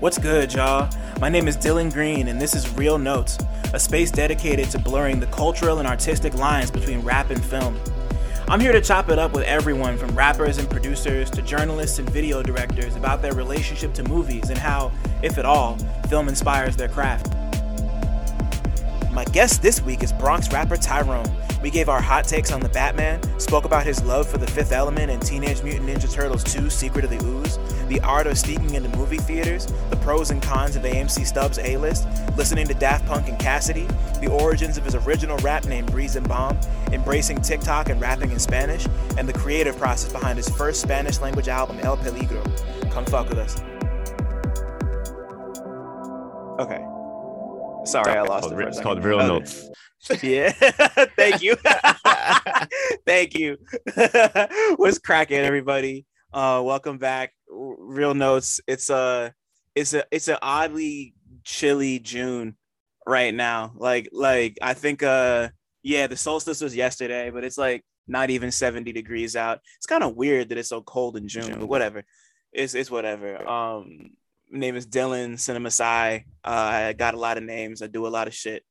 What's good, y'all? My name is Dylan Green, and this is Real Notes, a space dedicated to blurring the cultural and artistic lines between rap and film. I'm here to chop it up with everyone from rappers and producers to journalists and video directors about their relationship to movies and how, if at all, film inspires their craft. My guest this week is Bronx rapper Tyrone. We gave our hot takes on the Batman, spoke about his love for the Fifth Element and Teenage Mutant Ninja Turtles 2 Secret of the Ooze, the art of sneaking into movie theaters, the pros and cons of AMC Stubs A list, listening to Daft Punk and Cassidy, the origins of his original rap name Breeze and Bomb, embracing TikTok and rapping in Spanish, and the creative process behind his first Spanish language album, El Peligro. Come fuck with us. Okay. Sorry, I lost It's it. called, for it's called Real Notes. Yeah. Thank you. Thank you. What's cracking, everybody? Uh, welcome back. Real notes. It's a, it's a, it's an oddly chilly June right now. Like, like I think, uh, yeah, the solstice was yesterday, but it's like not even 70 degrees out. It's kind of weird that it's so cold in June, but whatever. It's it's whatever. Um, name is Dylan Cinema Sai. Uh, I got a lot of names. I do a lot of shit.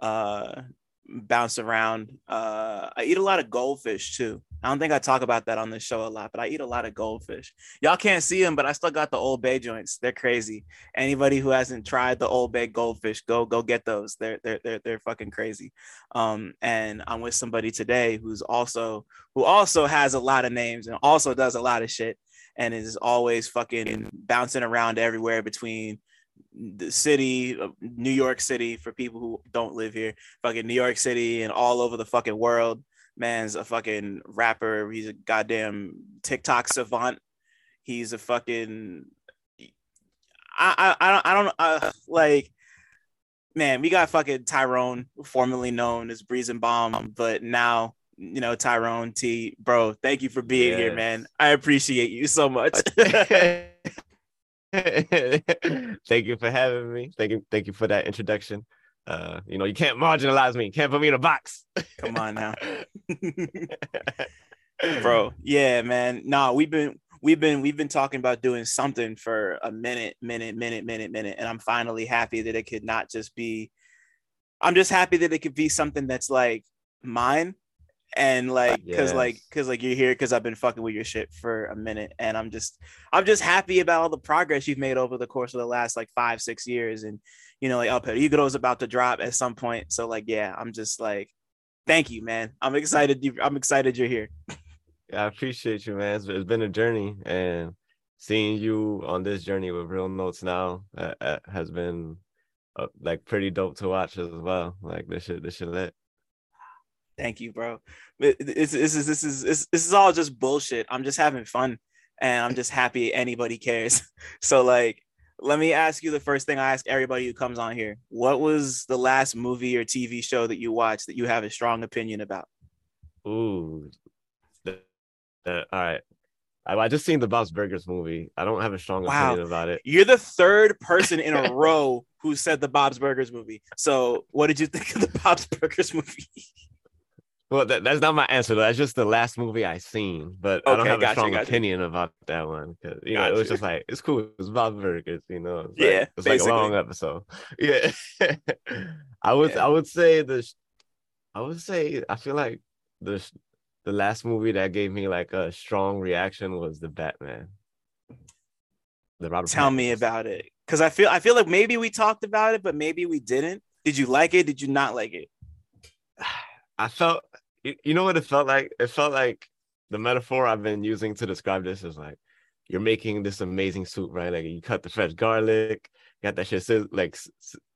Uh, bounce around. Uh, I eat a lot of goldfish too. I don't think I talk about that on this show a lot, but I eat a lot of goldfish. Y'all can't see them, but I still got the Old Bay joints. They're crazy. Anybody who hasn't tried the Old Bay goldfish, go go get those. They're they're they're, they're fucking crazy. Um, and I'm with somebody today who's also who also has a lot of names and also does a lot of shit and is always fucking bouncing around everywhere between the city of New York City for people who don't live here, fucking New York City and all over the fucking world. Man's a fucking rapper. He's a goddamn TikTok savant. He's a fucking I I, I don't I don't uh, like man, we got fucking Tyrone, formerly known as Breeze and Bomb, but now you know Tyrone T, bro. Thank you for being here, man. I appreciate you so much. thank you for having me. Thank you, thank you for that introduction. Uh, you know, you can't marginalize me. You can't put me in a box. Come on now. bro yeah man nah we've been we've been we've been talking about doing something for a minute minute minute minute minute and i'm finally happy that it could not just be i'm just happy that it could be something that's like mine and like because like because like you're here because i've been fucking with your shit for a minute and i'm just i'm just happy about all the progress you've made over the course of the last like five six years and you know like el peligro is about to drop at some point so like yeah i'm just like thank you man i'm excited you i'm excited you're here I appreciate you, man. It's, it's been a journey, and seeing you on this journey with Real Notes now uh, uh, has been uh, like pretty dope to watch as well. Like this shit, this shit lit. Thank you, bro. This, this is this is this, this is all just bullshit. I'm just having fun, and I'm just happy anybody cares. So like, let me ask you the first thing I ask everybody who comes on here: What was the last movie or TV show that you watched that you have a strong opinion about? Ooh, all right. I, I just seen the Bob's Burgers movie. I don't have a strong Wow. opinion about it. You're the third person in a row who said the Bob's Burgers movie. So what did you think of the Bob's Burgers movie? Well, that, that's not my answer. though. That's just the last movie I seen, but I don't have a strong opinion about that one because you know it was just like it's cool. It's Bob's Burgers, you know. It's Yeah, like, it's like a long episode. Yeah, I would Yeah. I would say the I would say I feel like the the last movie that gave me like a strong reaction was the Batman. The Robert. Tell me about it, because I feel I feel like maybe we talked about it, but maybe we didn't. Did you like it? Did you not like it? I felt you, know what it felt like? It felt like the metaphor I've been using to describe this is like you're making this amazing soup, right? Like you cut the fresh garlic, got that shit sizz- like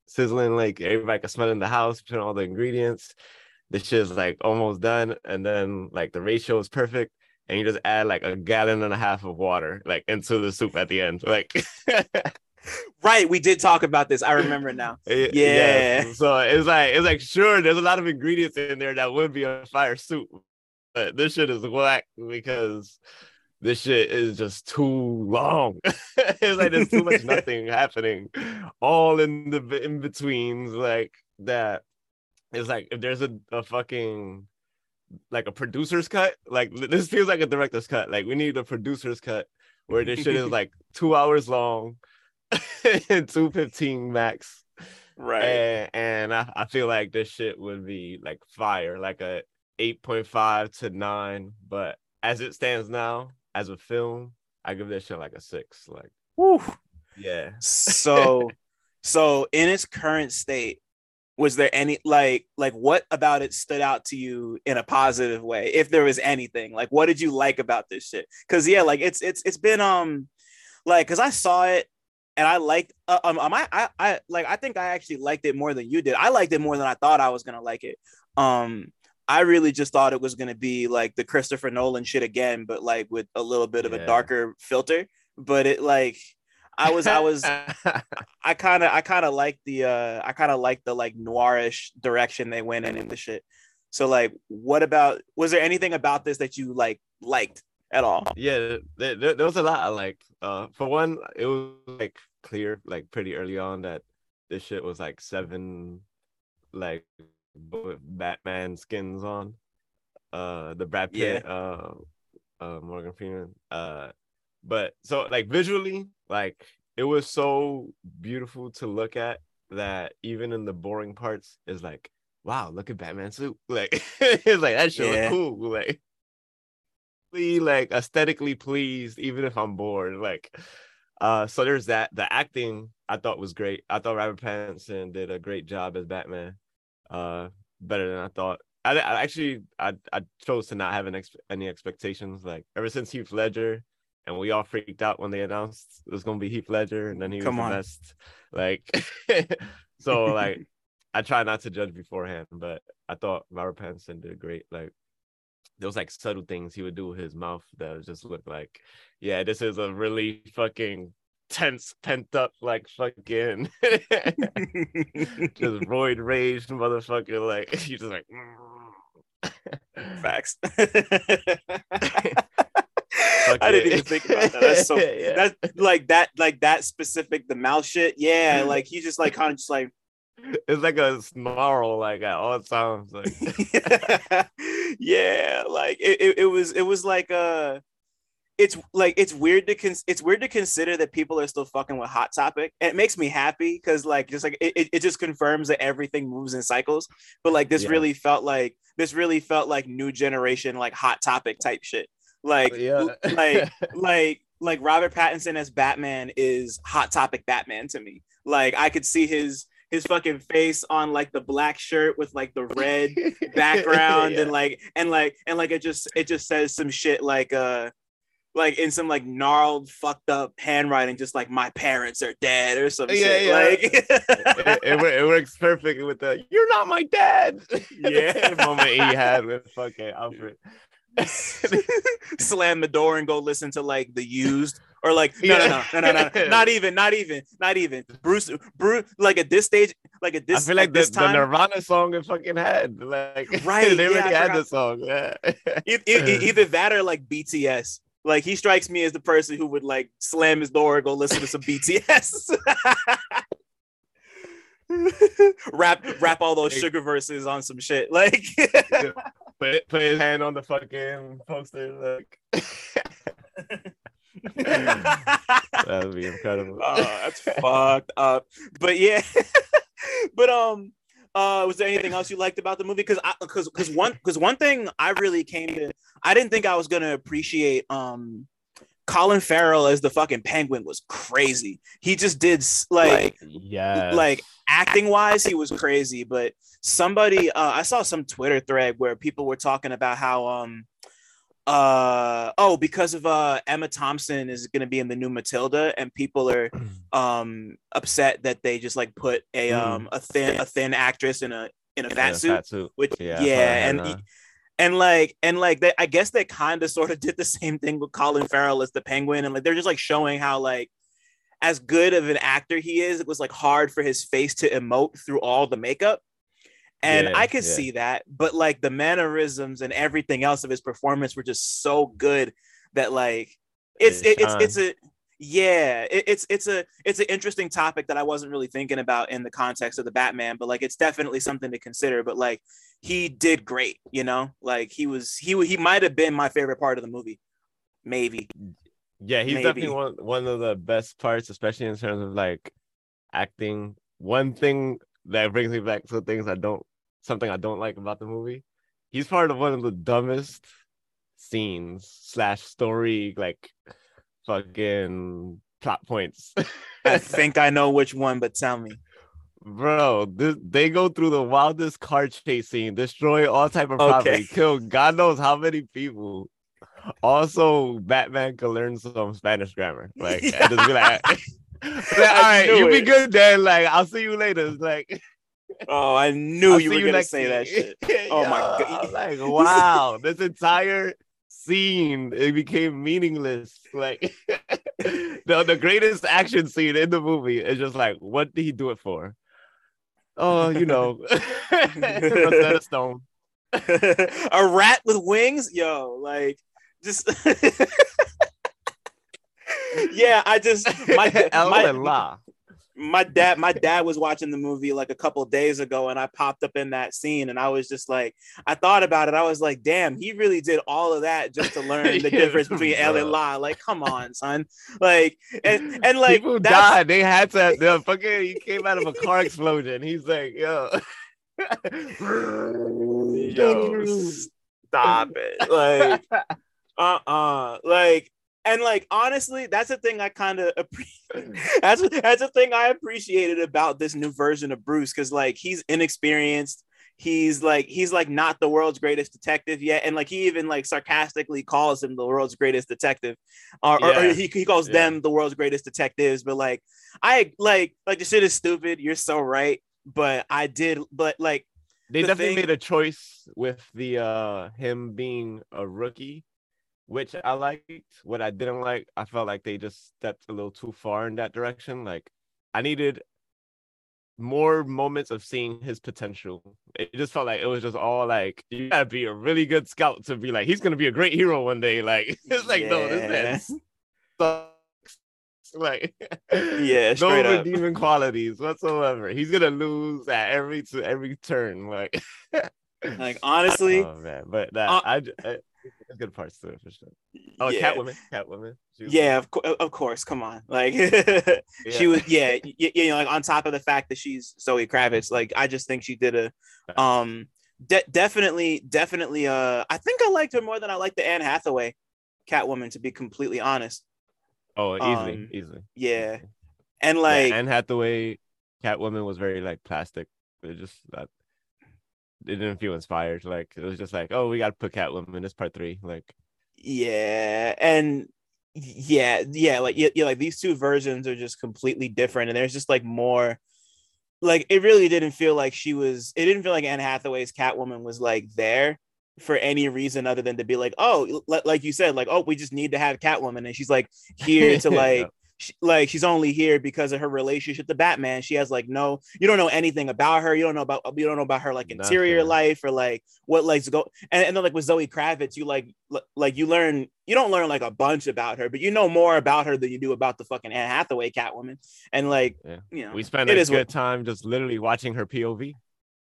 sizzling, like everybody can smell in the house, put all the ingredients. This shit's like almost done, and then like the ratio is perfect, and you just add like a gallon and a half of water like into the soup at the end. Like Right, we did talk about this. I remember now. Yeah. So it's like it's like sure, there's a lot of ingredients in there that would be a fire soup, but this shit is whack because this shit is just too long. it's like there's too much nothing happening, all in the in betweens like that. It's like if there's a, a fucking like a producer's cut. Like this feels like a director's cut. Like we need a producer's cut where this shit is like two hours long and 215 max. Right. And, and I, I feel like this shit would be like fire, like a 8.5 to 9. But as it stands now, as a film, I give this shit like a six. Like, Woo. yeah. So, so in its current state, was there any like like what about it stood out to you in a positive way if there was anything like what did you like about this shit because yeah like it's it's it's been um like because i saw it and i liked uh, um, um I, I i like i think i actually liked it more than you did i liked it more than i thought i was gonna like it um i really just thought it was gonna be like the christopher nolan shit again but like with a little bit of Yeah. a darker filter but it like i was i was I kind of I kind of like the uh I kind of like the like noirish direction they went in in the shit. So like what about was there anything about this that you like liked at all? yeah, there, there, was a lot I liked. Uh, for one, it was like clear, like pretty early on that this shit was like seven, like with Batman skins on. Uh, the Brad Pitt, uh, uh, Morgan Freeman. Uh, but so like visually, like it was so beautiful to look at that even in the boring parts is like, wow, look at Batman suit. Like it's like that shit Yeah. was cool. Like like aesthetically pleased even if i'm bored like uh so there's that. The acting i thought was great. I thought robert pattinson did a great job as batman uh better than i thought. I, I actually I, I chose to not have an ex- any expectations. Like ever since heath ledger and we all freaked out when they announced it was going to be heath ledger and then he was Come the best like so like i try not to judge beforehand but i thought robert pattinson did great like there was like subtle things he would do with his mouth that just looked like, yeah, this is a really fucking tense, pent up, like fucking just roid rage motherfucker. Like he's just like Facts. I didn't even think about that. That's so Yeah. that's like that like that specific the mouth shit. Yeah, like he's just like kind of just like it's like a snarl like at all times. Like yeah, like it, it, it was it was like uh it's like it's weird to con- it's weird to consider that people are still fucking with hot topic and it makes me happy because like just like it, it- just confirms that everything moves in cycles but like this Yeah. really felt like this really felt like new generation like hot topic type shit like yeah. like like like Robert Pattinson as Batman is hot topic Batman to me. Like I could see his his fucking face on like the black shirt with like the red background Yeah. and like and like and like it just it just says some shit like uh like in some like gnarled fucked up handwriting just like my parents are dead or some Yeah, shit yeah. like it, it, it works perfectly with the "You're not my dad." Yeah. moment he had with fucking Alfred. slam the door and go listen to like the used or like no no no no no no, no not even not even not even. Bruce Bruce like at this stage like at this I feel like the, this the Nirvana song it fucking had like Right, they yeah, already I had the song yeah. E- e- either that or like BTS like he strikes me as the person who would like slam his door and go listen to some BTS rap rap all those Suga verses on some shit like. Put put his hand on the fucking poster like that would be incredible Oh, that's fucked up. But yeah, but um, uh, was there anything else you liked about the movie? Because I because because one because one thing I really came to I didn't think I was gonna appreciate um. Colin Farrell as the fucking penguin was crazy. He just did s- like yeah like acting wise he was crazy but somebody uh i saw some twitter thread where people were talking about how um uh oh because of uh emma thompson is going to be in the new matilda and people are um upset that they just like put a um a thin a thin actress in a in a fat suit suit. which yeah yeah, and uh, and like and like they, I guess they kind of sort of did the same thing with Colin Farrell as the Penguin, and like they're just like showing how like as good of an actor he is, it was like hard for his face to emote through all the makeup. And Yeah, I could yeah. see that, but like the mannerisms and everything else of his performance were just so good that like it's It it, it's it's a yeah, it, it's it's a it's an interesting topic that I wasn't really thinking about in the context of the Batman, but like it's definitely something to consider. But like he did great, you know, like he was he he might have been my favorite part of the movie, maybe. Yeah, he's Maybe. definitely one one of the best parts, especially in terms of like acting. One thing that brings me back to things I don't something I don't like about the movie. He's part of one of the dumbest scenes slash story like fucking plot points. I think I know which one, but tell me. Bro, this, they go through the wildest car chase scene, destroy all type of property, Okay. kill God knows how many people. Also, Batman can learn some Spanish grammar. Like, just be like, all right, you be good then. Like, I'll see you later. Like, Oh, I knew I'll you see you were gonna say that shit. Oh my God. Like, wow, this entire scene it became meaningless. Like, the the greatest action scene in the movie is just like, what did he do it for? Oh, you know, Rosetta Stone. a rat with wings, yo, like just. Yeah, I just my my, my dad my dad was watching the movie like a couple days ago and I popped up in that scene and I was just like I thought about it I was like damn he really did all of that just to learn the Yeah, difference between L and. La like come on son like and and like People died. They had to. The fucking he came out of a car explosion. He's like, yo, yo stop it like uh-uh like and like honestly that's the thing i kind of appreciate that's that's the thing i appreciated about this new version of bruce because like he's inexperienced he's like he's like not the world's greatest detective yet and like he even like sarcastically calls him the world's greatest detective or, or- or he, he calls Yeah. them the world's greatest detectives but like i like like the shit is stupid you're so right but i did but like they The definitely thing- made a choice with the uh him being a rookie, which I liked. What I didn't like, I felt like they just stepped a little too far in that direction. Like I needed more moments of seeing his potential. It just felt like it was just all like you gotta be a really good scout to be like he's gonna be a great hero one day. Like it's like no, this man sucks. Like Yeah, no up. redeeming qualities whatsoever. He's gonna lose at every to every turn. Like like honestly oh man, but that Uh, I, I good parts to it for sure. Oh, yeah. Catwoman, Catwoman. Yeah of, co- of course come on like yeah. she was yeah y- y- you know like on top of the fact that she's zoe kravitz like i just think she did a um de- definitely definitely uh i think i liked her more than i liked the anne hathaway catwoman to be completely honest Oh, easily, um, easily. yeah and Yeah, like Anne Hathaway, Catwoman was very like plastic. It just that it didn't feel inspired. Like it was just like, oh, we got to put Catwoman. This part three. Like yeah and yeah yeah like yeah, yeah like these two versions are just completely different and there's just like more like it really didn't feel like she was it didn't feel like anne hathaway's catwoman was like there for any reason other than to be like oh li- like you said like oh we just need to have catwoman and she's like here to like. She, like she's only here because of her relationship to Batman. She has like no, you don't know anything about her. You don't know about you don't know about her like interior Nothing. life or like what likes go. And, and then like with Zoe Kravitz, you like l- like you learn you don't learn like a bunch about her, but you know more about her than you do about the fucking Anne Hathaway Catwoman. And like Yeah. you know, we spent a good what- time just literally watching her POV.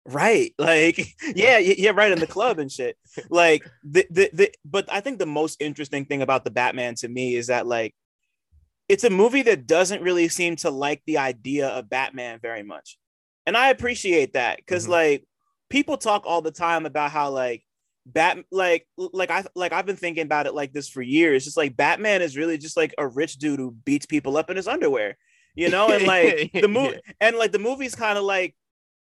Right. Like, yeah, yeah, right in the club and shit. Like the, the the but I think the most interesting thing about the Batman to me is that like it's a movie that doesn't really seem to like the idea of Batman very much. And I appreciate that because Mhm. like people talk all the time about how like Bat like like I like I've been thinking about it like this for years. Just like Batman is really just like a rich dude who beats people up in his underwear. You know, and like the movie and like the movie's kind of like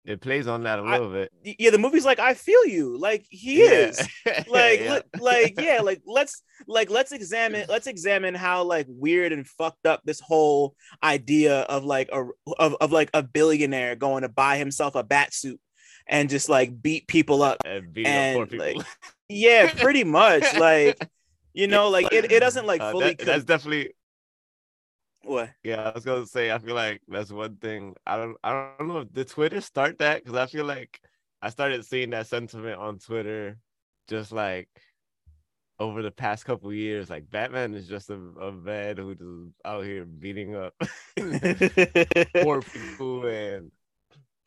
It plays on that a little bit. yeah, the movie's like, I feel you. Like he is. Like, Yeah. li- like, yeah, like let's like let's examine let's examine how like weird and fucked up this whole idea of like a of, of like a billionaire going to buy himself a bat suit and just like beat people up. and beating up poor people. like yeah, pretty much. Like, you know, like it, it doesn't like Uh, fully that- that's definitely what yeah. I was gonna say I feel like that's one thing. I don't I don't know if the Twitter start that because I feel like I started seeing that sentiment on Twitter, just like over the past couple years, like Batman is just a, a man who's out here beating up poor people and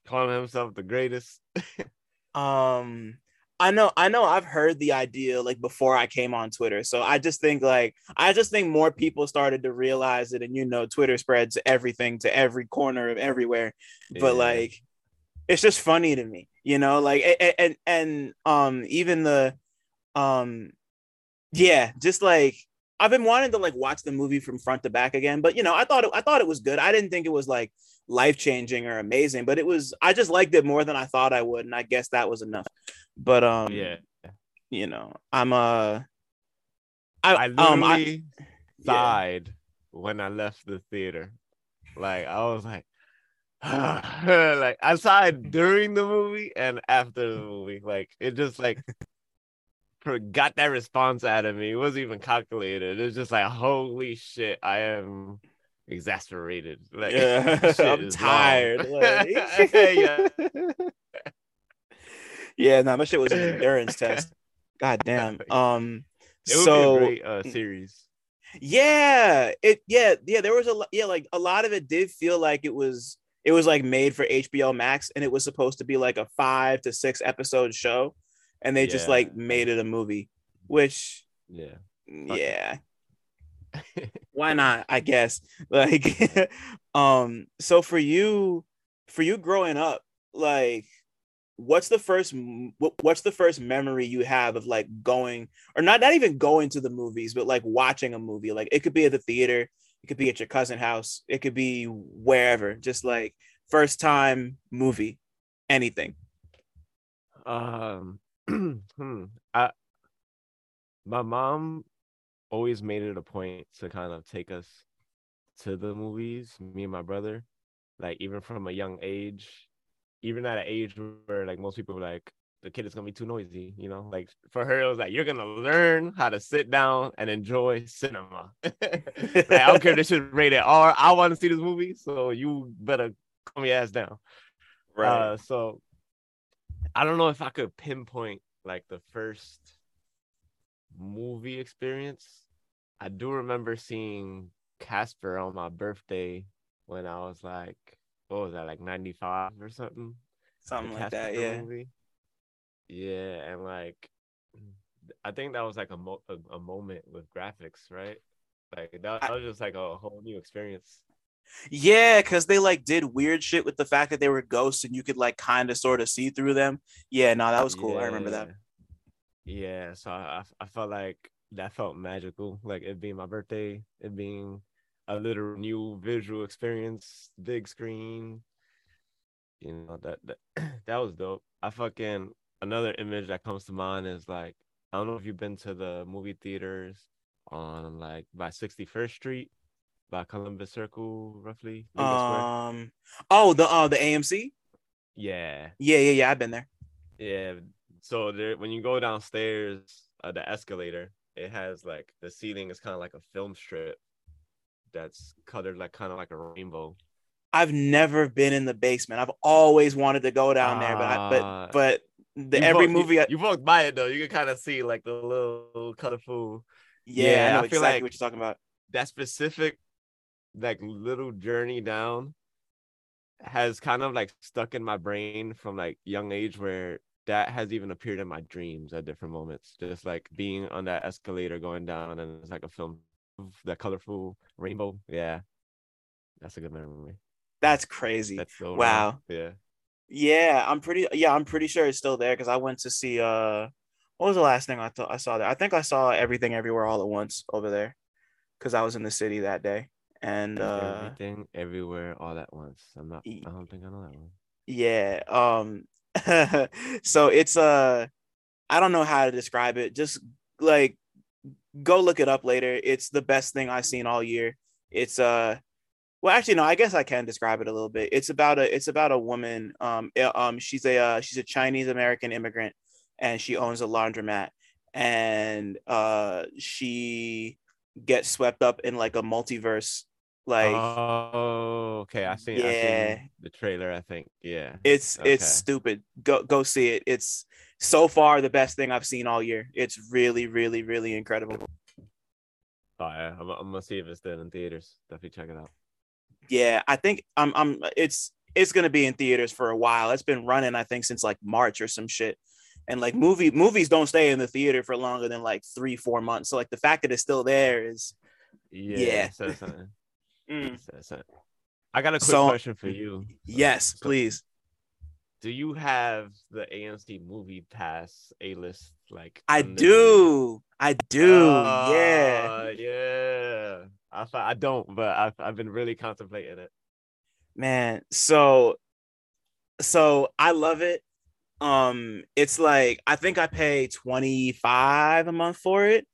calling himself the greatest. um I know I know I've heard the idea like before I came on Twitter. So I just think like I just think more people started to realize it and you know Twitter spreads everything to every corner of everywhere. But like it's just funny to me, you know, like a- a- and and um even the um yeah, just like I've been wanting to like watch the movie from front to back again, but you know, I thought it, I thought it was good. I didn't think it was like life changing or amazing, but it was. I just liked it more than I thought I would, and I guess that was enough. But um, yeah, you know, I'm uh, I, I um, I, literally yeah. when I left the theater. Like I was like, like I sighed during the movie and after the movie. Like it just like got that response out of me. It wasn't even calculated. It was just like, holy shit, I am exasperated. Like Yeah, I'm tired, like- yeah. yeah, no, that shit was an endurance test. God damn. Um, It would so be a great uh, series. yeah it yeah yeah there was a yeah like a lot of it did feel like it was it was like made for hbo max and it was supposed to be like a five to six episode show and they just like made it a movie which Yeah. yeah. Why not i guess. Like um so for you for you growing up like what's the first what's the first memory you have of like going or not not even going to the movies but like watching a movie? Like it could be at the theater it could be at your cousin house it could be wherever. Just like first time movie anything. Um, hmm. I, my mom always made it a point to kind of take us to the movies, me and my brother, like even from a young age, even at an age where like most people were like, the kid is gonna be too noisy, you know. Like for her, it was like you're gonna learn how to sit down and enjoy cinema. like, I don't care if this is rated R. I want to see this movie, so you better calm your ass down. Uh, so I don't know if I could pinpoint like the first movie experience. I do remember seeing Casper on my birthday when I was like, what was that, like 95 or something? The something like that yeah movie. Yeah, and like I think that was like a, mo- a, a moment with graphics, right? Like that, that was just like a whole new experience. Yeah, because they like did weird shit with the fact that they were ghosts and you could like kind of sort of see through them. Yeah, no, that was cool. I remember that. Yeah, so I I felt like that felt magical, like it being my birthday, it being a little new visual experience, big screen. You know that that, that was dope. I fucking another image that comes to mind is like I don't know if you've been to the movie theaters on like by 61st Street, by Columbus Circle, roughly. Um, oh, the uh, the AMC. Yeah, Yeah, yeah, yeah. I've been there. Yeah. So there, when you go downstairs, uh, the escalator, it has like the ceiling is kind of like a film strip that's colored like kind of like a rainbow. I've never been in the basement. I've always wanted to go down there, but I, Ah. but but the every walk- movie. you, I, you walked by it though, you can kind of see like the little colorful yeah, yeah, I know I feel exactly like- what you're talking about. that specific like little journey down has kind of like stuck in my brain from like young age where that has even appeared in my dreams at different moments just like being on that escalator going down and it's like a film that colorful rainbow yeah that's a good memory That's crazy. that's so Wow. yeah Yeah, I'm pretty. Yeah, I'm pretty sure it's still there because I went to see. Uh, what was the last thing I thought I saw there? I think I saw everything everywhere all at once over there, because I was in the city that day. And uh, everything everywhere all at once i'm not I don't think i know that one yeah, um, so it's uh, I don't know how to describe it. Just like go look it up later. It's the best thing I've seen all year. It's uh, well, actually, no, I guess I can describe it a little bit. It's about a it's about a woman. Um, uh, um, she's a uh, she's a Chinese American immigrant, and she owns a laundromat, and uh, she gets swept up in like a multiverse, like. oh okay i seen i Yeah. the trailer i think yeah it's it's stupid. Go go see it. It's so far the best thing I've seen all year. It's really, really, really incredible. Oh yeah, I'm, I'm gonna see if it's still in theaters. Definitely check it out. Yeah, I think I'm. I'm. It's it's gonna be in theaters for a while. It's been running, I think, since like March or some shit. And like movie movies don't stay in the theater for longer than like three, four months. So like the fact that it's still there is Yeah. Yeah. Says something. mm. Says something. I got a quick So- question for you. yes, So- please. Do you have the AMC Movie Pass A list? Like I do. I do. yeah. Uh, yeah. I fi- I don't, but I've I've been really contemplating it. man so so i love it um it's like i think i pay 25 a month for it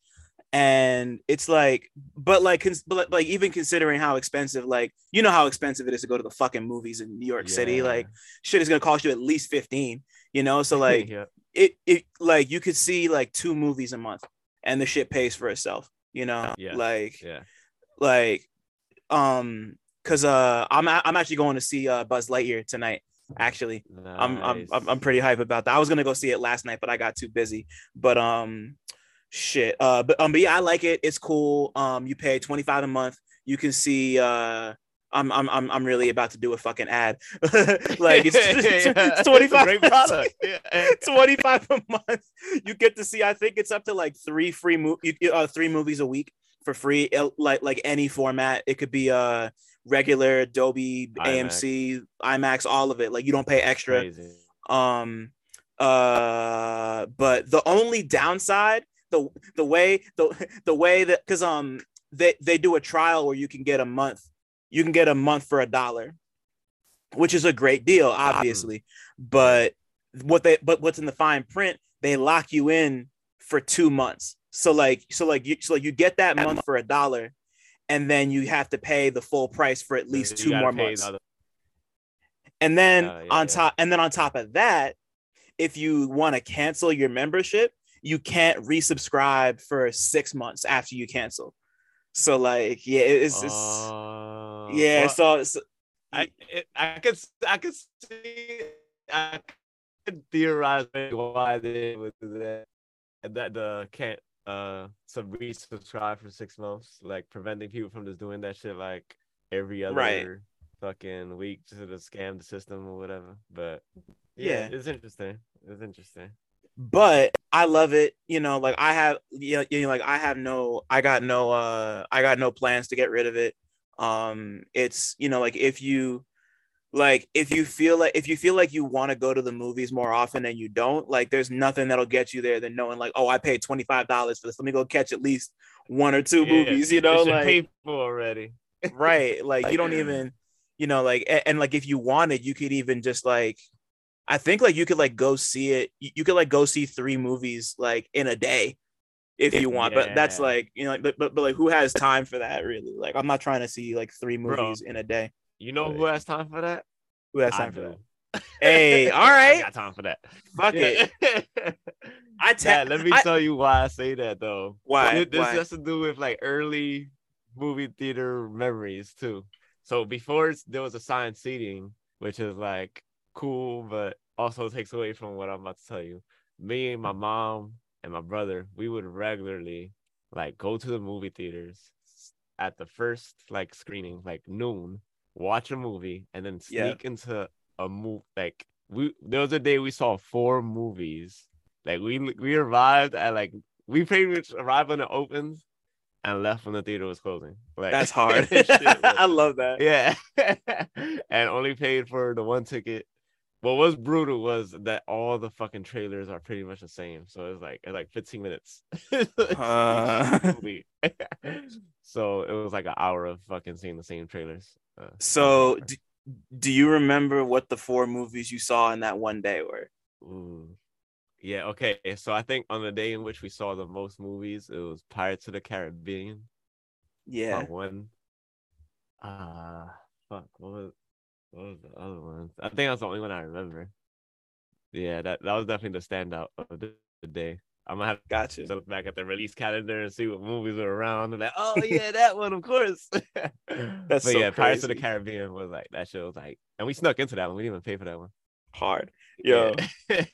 and it's like but like but like- even considering how expensive like you know how expensive it is to go to the fucking movies in new york city like shit is gonna cost you at least 15 you know? So like yeah. it it like you could see like two movies a month and the shit pays for itself you know? Yeah. like Yeah. like um because uh i'm i'm actually going to see uh buzz lightyear tonight actually. I'm, I'm i'm i'm pretty hype about that. I was gonna go see it last night but i got too busy. But um shit uh but um but yeah i like it it's cool um you pay 25 a month you can see uh I'm, I'm I'm I'm really about to do a fucking ad. like it's, it's 25 Great product. Yeah. 25 a month. You get to see, I think it's up to like three free mo- you- you- uh, three movies a week for free, uh, like like any format. It could be uh regular Dolby. AMC, IMAX, all of it. Like you don't pay extra. Crazy. Um uh but the only downside, the the way the the way that because um they they do a trial where you can get a month, you can get a month for a dollar, which is a great deal, obviously. But what they but what's in the fine print, they lock you in for two months. So like so like you so like you get that month for a dollar, and then you have to pay the full price for at least You two more months. the other- And then Yeah, yeah, on yeah. top, and then on top of that, if you want to cancel your membership, you can't resubscribe for six months after you cancel. So like, yeah, it's, it's Uh, yeah. well, so, I it, I could I could see I could theorize why they would do that that the can't uh sub resubscribe for six months like preventing people from just doing that shit like every other Right. fucking week just to scam the system or whatever but yeah, Yeah. it's interesting it's interesting but I love it. You know, like I have, yeah, you know, like I have no, I got no, uh, I got no plans to get rid of it. Um, it's you know, like if you, like if you feel like if you feel like you want to go to the movies more often and you don't, like there's nothing that'll get you there than knowing like, oh, I paid twenty five dollars for this. Let me go catch at least one or two Yeah, movies. You know, like people already right like you don't even you know like and, and like if you wanted you could even just like i think like you could like go see it you, could like go see three movies like in a day if you want but that's like you know but, but but like who has time for that really like i'm not trying to see like three Bro. movies in a day you know who has time for that who has I time for do. that hey all right. I got time for that fuck it i te- Yeah, let me I- tell you why I say that though. Why? This, this Why? has to do with like early movie theater memories too. So before there was assigned seating, which is like cool, but also takes away from what I'm about to tell you. Me and my mom and my brother, we would regularly like go to the movie theaters at the first like screening, like noon, watch a movie, and then Yeah. sneak into a move like we there was a day we saw four movies. Like we we arrived at like we pretty much arrived when it opens and left when the theater was closing. Like that's hard i love that yeah, and only paid for the one ticket. What was brutal was that all the fucking trailers are pretty much the same. So it's like it's like 15 minutes. Uh. So it was like an hour of fucking seeing the same trailers. Uh, so do, do you remember what the four movies you saw in that one day were Ooh. Yeah, okay. So I think on the day in which we saw the most movies, it was Pirates of the Caribbean. yeah one. Uh fuck, what was what was the other ones? I think that's the only one I remember. Yeah, that, that was definitely the standout of the, the day. I'm gonna have gotcha to look back at the release calendar and see what movies are around and like, oh yeah, that one, of course. but so yeah, Pirates of the. Caribbean was like that show was like and we snuck into that one. We didn't even pay for that one. hard yo Yeah.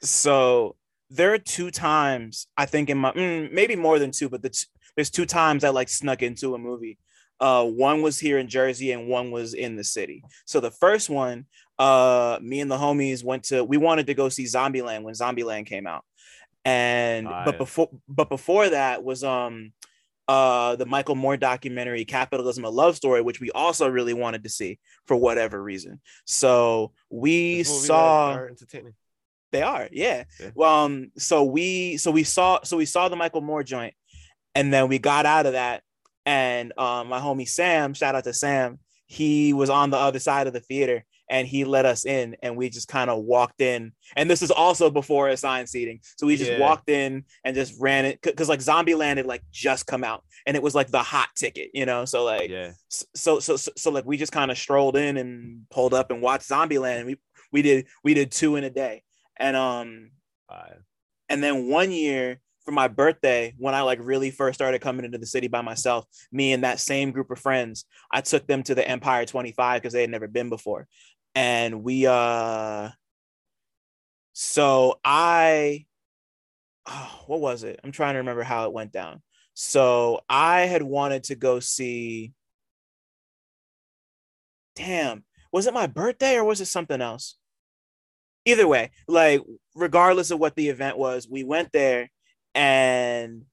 So there are two times I think in my mm, maybe more than two, but the t- there's two times I like snuck into a movie. Uh, one was here in Jersey and one was in the city. So the first one, uh, me and the homies went to. We wanted to go see Zombieland when Zombieland came out, and Ah, but before but before that was um uh the Michael Moore documentary Capitalism a Love Story, which we also really wanted to see for whatever reason. So we saw they are, yeah. Yeah. Well, um, so we so we saw so we saw the Michael Moore joint, and then we got out of that, and um, my homie Sam, shout out to Sam, he was on the other side of the theater, and he let us in, and we just kind of walked in, and this is also before assigned seating, so we just Yeah. walked in and just ran it because like Zombieland had like just come out, and it was like the hot ticket, you know, so like Yeah. so so so, so like we just kind of strolled in and pulled up and watched Zombieland. And we we did we did two in a day, and um Fire. and then one year for my birthday when I like really first started coming into the city by myself, me and that same group of friends, I took them to the Empire 25 because they had never been before, and we uh so I oh, what was it? I'm trying to remember how it went down. So I had wanted to go see. Damn, was it my birthday or was it something else? Either way, like regardless of what the event was, we went there and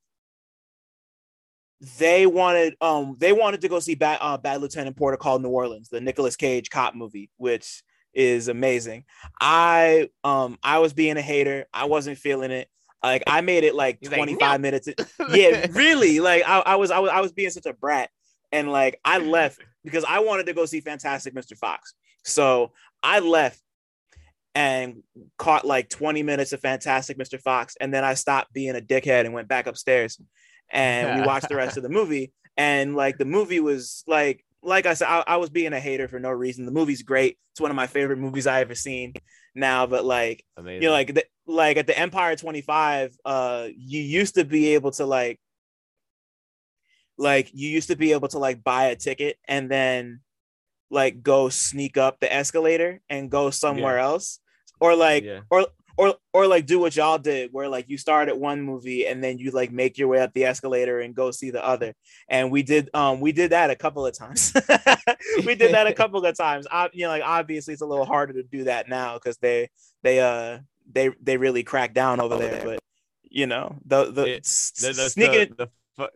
they wanted um they wanted to go see Bad, uh, Bad Lieutenant Port of Call New Orleans, the Nicolas Cage cop movie, which is amazing. I um I was being a hater. I wasn't feeling it. Like I made it like He's like, 25 "No." minutes. Yeah, really. Like I, I was I was I was being such a brat. And like I left because I wanted to go see Fantastic Mr. Fox. So I left and caught like 20 minutes of Fantastic Mr. Fox. And then I stopped being a dickhead and went back upstairs and we watched the rest of the movie. And like the movie was like, like I said, I, I was being a hater for no reason. The movie's great. It's one of my favorite movies I ever seen now. But like, Amazing. you know, like the, like at the Empire 25, uh, you used to be able to like, like you used to be able to like buy a ticket and then like go sneak up the escalator and go somewhere else, or like yeah. or or or like do what y'all did where like you start at one movie and then you like make your way up the escalator and go see the other. And we did um we did that a couple of times. We did that a couple of times. I, you know like obviously it's a little harder to do that now because they they uh they they really crack down over there but you know the the, s- the, the, sneaking the, the,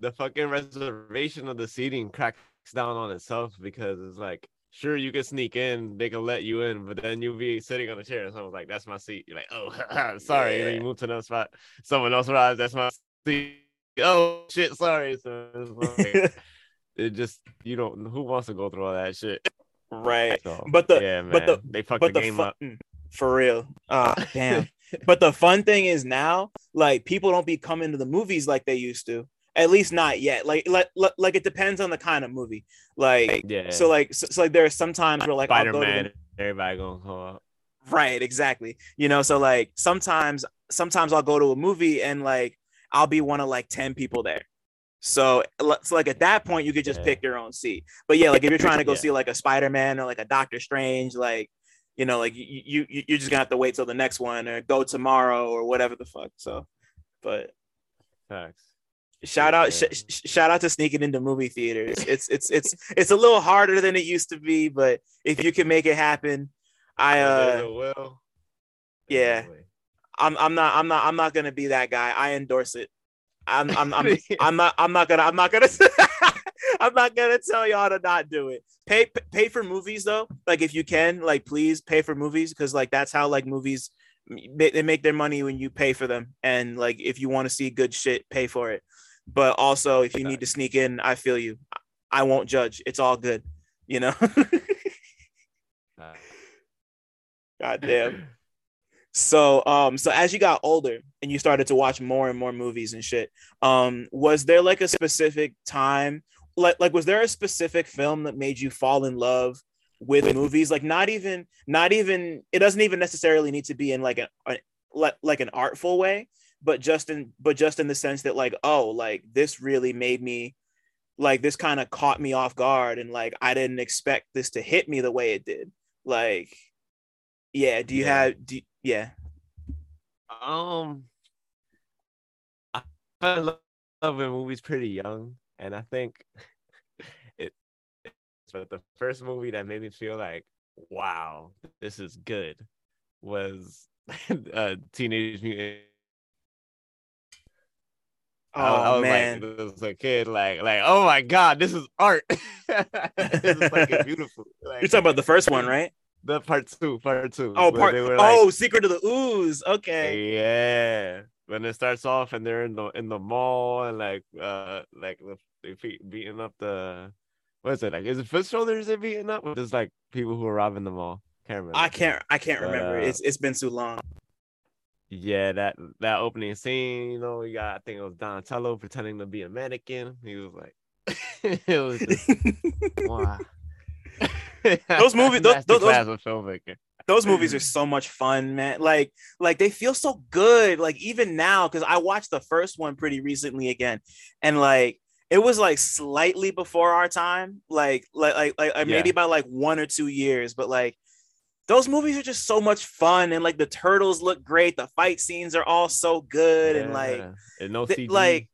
the fucking reservation of the seating cracks down on itself because it's like sure you can sneak in they can let you in but then you'll be sitting on a chair and someone's like that's my seat. You're like oh sorry then you move to another spot. Someone else arrives that's my seat. Oh shit sorry. So it's like, it just you don't who wants to go through all that shit? Right. So But the- yeah man but the- they fucked but the the game fu- up. mm, for real. Ah damn. But the fun thing is now like people don't be coming to the movies like they used to at least not yet. Like like, like it depends on the kind of movie. Like yeah. so like so, so like there are some times where like I'll go the- everybody gonna go up. Right exactly. You know so like sometimes sometimes i'll go to a movie and like i'll be one of like 10 people there. So, so like at that point you could just Yeah. pick your own seat. But yeah like if you're trying to go Yeah. see like a spider-man or like a doctor strange like you know like you, you you- you're just gonna have to wait till the next one or go tomorrow or whatever the fuck so. But facts shout out Yeah. sh- sh- shout out to sneaking into movie theaters it's it's it's it's a little harder than it used to be but if you can make it happen i uh yeah. there's a way. I'm I'm not I'm not I'm not gonna be that guy. I endorse it. I'm I'm I'm, I'm not I'm not gonna I'm not gonna I'm not gonna tell y'all to not do it. Pay pay for movies though. Like if you can, like please pay for movies because like that's how like movies they make their money when you pay for them. And like if you want to see good shit, pay for it. But also if you need to sneak in, I feel you. I won't judge. It's all good. You know. God damn. So um so as you got older and you started to watch more and more movies and shit, um was there like a specific time like like was there a specific film that made you fall in love with movies like not even not even it doesn't even necessarily need to be in like a, a like like an artful way but just in but just in the sense that like oh like this really made me like this kind of caught me off guard and like I didn't expect this to hit me the way it did like yeah do you Yeah. have do yeah Um, I love with movies pretty young, and I think it. But the first movie that made me feel like, wow, this is good, was uh, Teenage Mutant. Oh I, I was man, like, as a kid, like, like, oh my god, this is art. this is fucking beautiful. Like, you're talking about the first one, right? the part two, part two. Oh, part. they were like, oh, Secret of the Ooze. Okay. Yeah, when it starts off and they're in the in the mall and like uh like they beating up the what is it like? Is it foot soldiers they're beating up? Or just like people who are robbing the mall? Can't remember. I can't. I can't But, remember. uh, It's it's been too long. Yeah, that that opening scene, you know, we got I think it was Donatello pretending to be a mannequin. He was like, it was just wow. Those movies- those- those- filmmaking. those movies are so much fun, man. Like, like they feel so good. Like even now, because I watched the first one pretty recently again, and like it was like slightly before our time, like like like, like uh, maybe Yeah. by like one or two years, but like those movies are just so much fun, and like the turtles look great. The fight scenes are all so good, and like and no th- like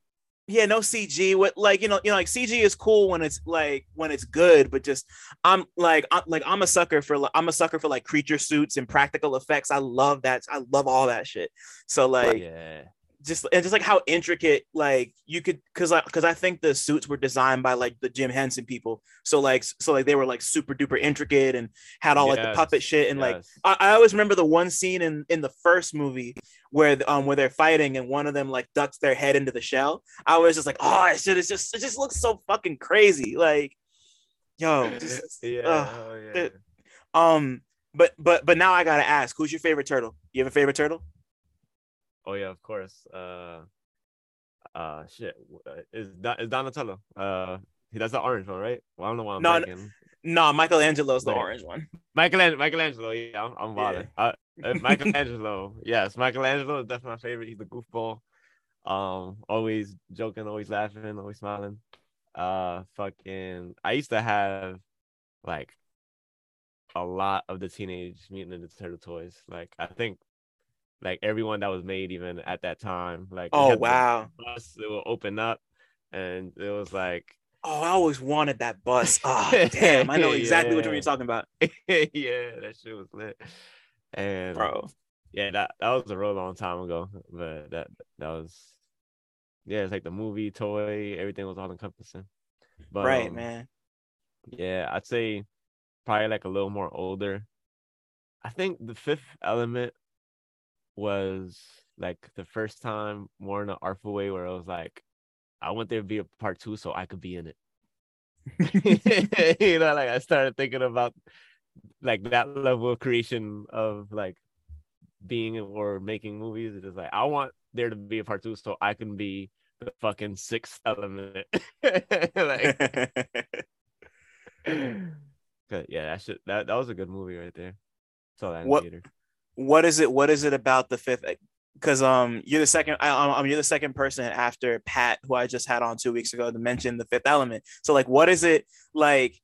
yeah no cg what like you know you know like cg is cool when it's like when it's good but just i'm like i'm like i'm a sucker for like i'm a sucker for like creature suits and practical effects i love that i love all that shit so like yeah. Just and just like how intricate like you could because like because i think the suits were designed by like the jim henson people so like so like they were like super duper intricate and had all like the puppet shit and like. I, I always remember the one scene in in the first movie where um where they're fighting and one of them like ducks their head into the shell. I was just like, oh, it shit is just it just looks so fucking crazy. Like, yo, just- yeah, oh, yeah. um, but but but now I gotta ask, who's your favorite turtle? You have a favorite turtle? Oh yeah, of course. Uh, uh, shit. uh, Is Don- is Donatello? Uh, he that's the orange one, right? Well, I don't know why I'm No, no. thinking. No, Michelangelo's the orange one. Michelangelo, Michelangelo. Yeah, I'm, I'm bothered. Uh, uh, Michelangelo. yes, Michelangelo is definitely my favorite. He's a goofball. Um, always joking, always laughing, always smiling. Uh, fucking. I used to have like a lot of the Teenage Mutant Ninja Turtle toys. Like I think. Like everyone that was made, even at that time, like Oh wow. bus it will open up and it was like Oh, I always wanted that bus. Oh damn, I know exactly Yeah. you're talking about, yeah that shit was lit and bro. yeah that, that was a real long time ago but that that was yeah it's like the movie toy everything was all encompassing but right, um, man. yeah i'd say probably like a little more older i think the fifth element was like the first time more in an artful way where I was like I want there to be a part two so I could be in it. you know, like I started thinking about like that level of creation of like being or making movies. It's just like I want there to be a part two so I can be the fucking sixth element. like, yeah, that shit that that was a good movie right there. Saw that in What- theater. What is it what is it about the fifth because um you're the second I, um, um, you're the second person after pat who i just had on two weeks ago to mention the fifth element so like what is it like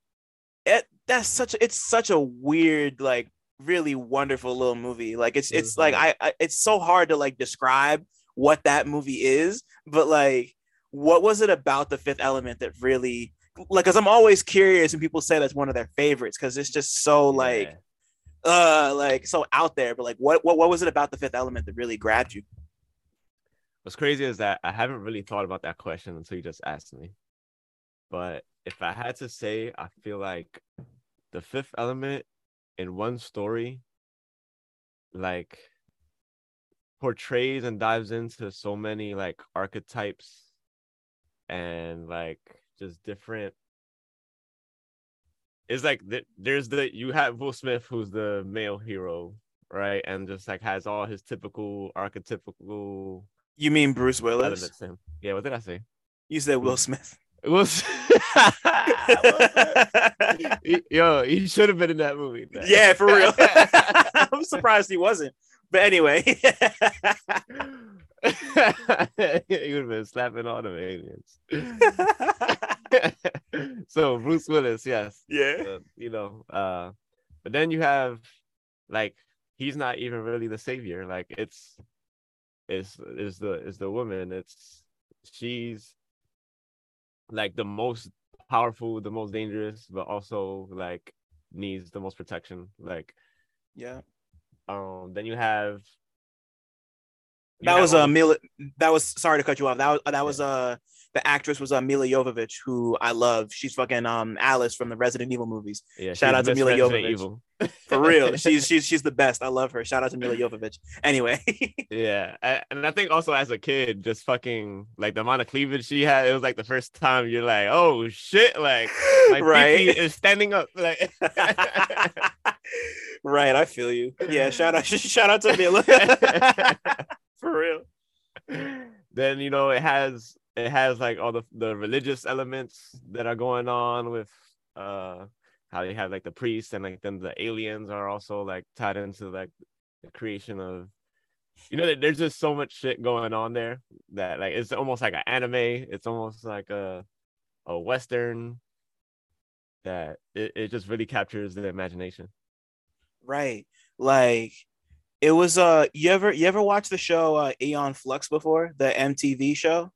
it that's such a, it's such a weird like really wonderful little movie like it's it's like Mhm. I, I it's so hard to like describe what that movie is but like what was it about the fifth element that really like because i'm always curious when people say that's one of their favorites because it's just so like Yeah. Uh like so out there but like what, what what was it about the fifth element that really grabbed you What's crazy is that I haven't really thought about that question until you just asked me. But if I had to say, I feel like the fifth element in one story, like portrays and dives into so many like archetypes and like just different. It's like th- there's the you have Will Smith who's the male hero, right? And just like has all his typical archetypical you mean bruce willis elements in him. Yeah, what did I say? you said will smith Will yo, he should have been in that movie. man. yeah for real i'm surprised he wasn't but anyway he would have been slapping all the aliens. so Bruce Willis, yes. yeah uh, you know uh but then you have like he's not even really the savior like it's is is the is the woman. It's she's like the most powerful, the most dangerous, but also like needs the most protection. Like Yeah. um then you have you That was a uh, the- That was sorry to cut you off. That was that was uh the actress was uh, Milla Jovovich, who I love. She's fucking um Alice from the Resident Evil movies. yeah, shout out to Milla Jovovich. For real, she's she's she's the best. I love her. Shout out to Milla Jovovich. Anyway, Yeah, a- and I think also as a kid, just fucking like the amount of cleavage she had, it was like the first time you're like, oh shit, like my right. right is standing up. Like, right, I feel you. Yeah, shout out shout out to Milla. For real. then you know it has it has like all the the religious elements that are going on with uh how they have like the priests and like then the aliens are also like tied into like the creation of you know there's just so much shit going on there that like it's almost like an anime it's almost like a a western that it, it just really captures the imagination Right. Like it was uh you ever you ever watch the show uh Aeon Flux before? The MTV show?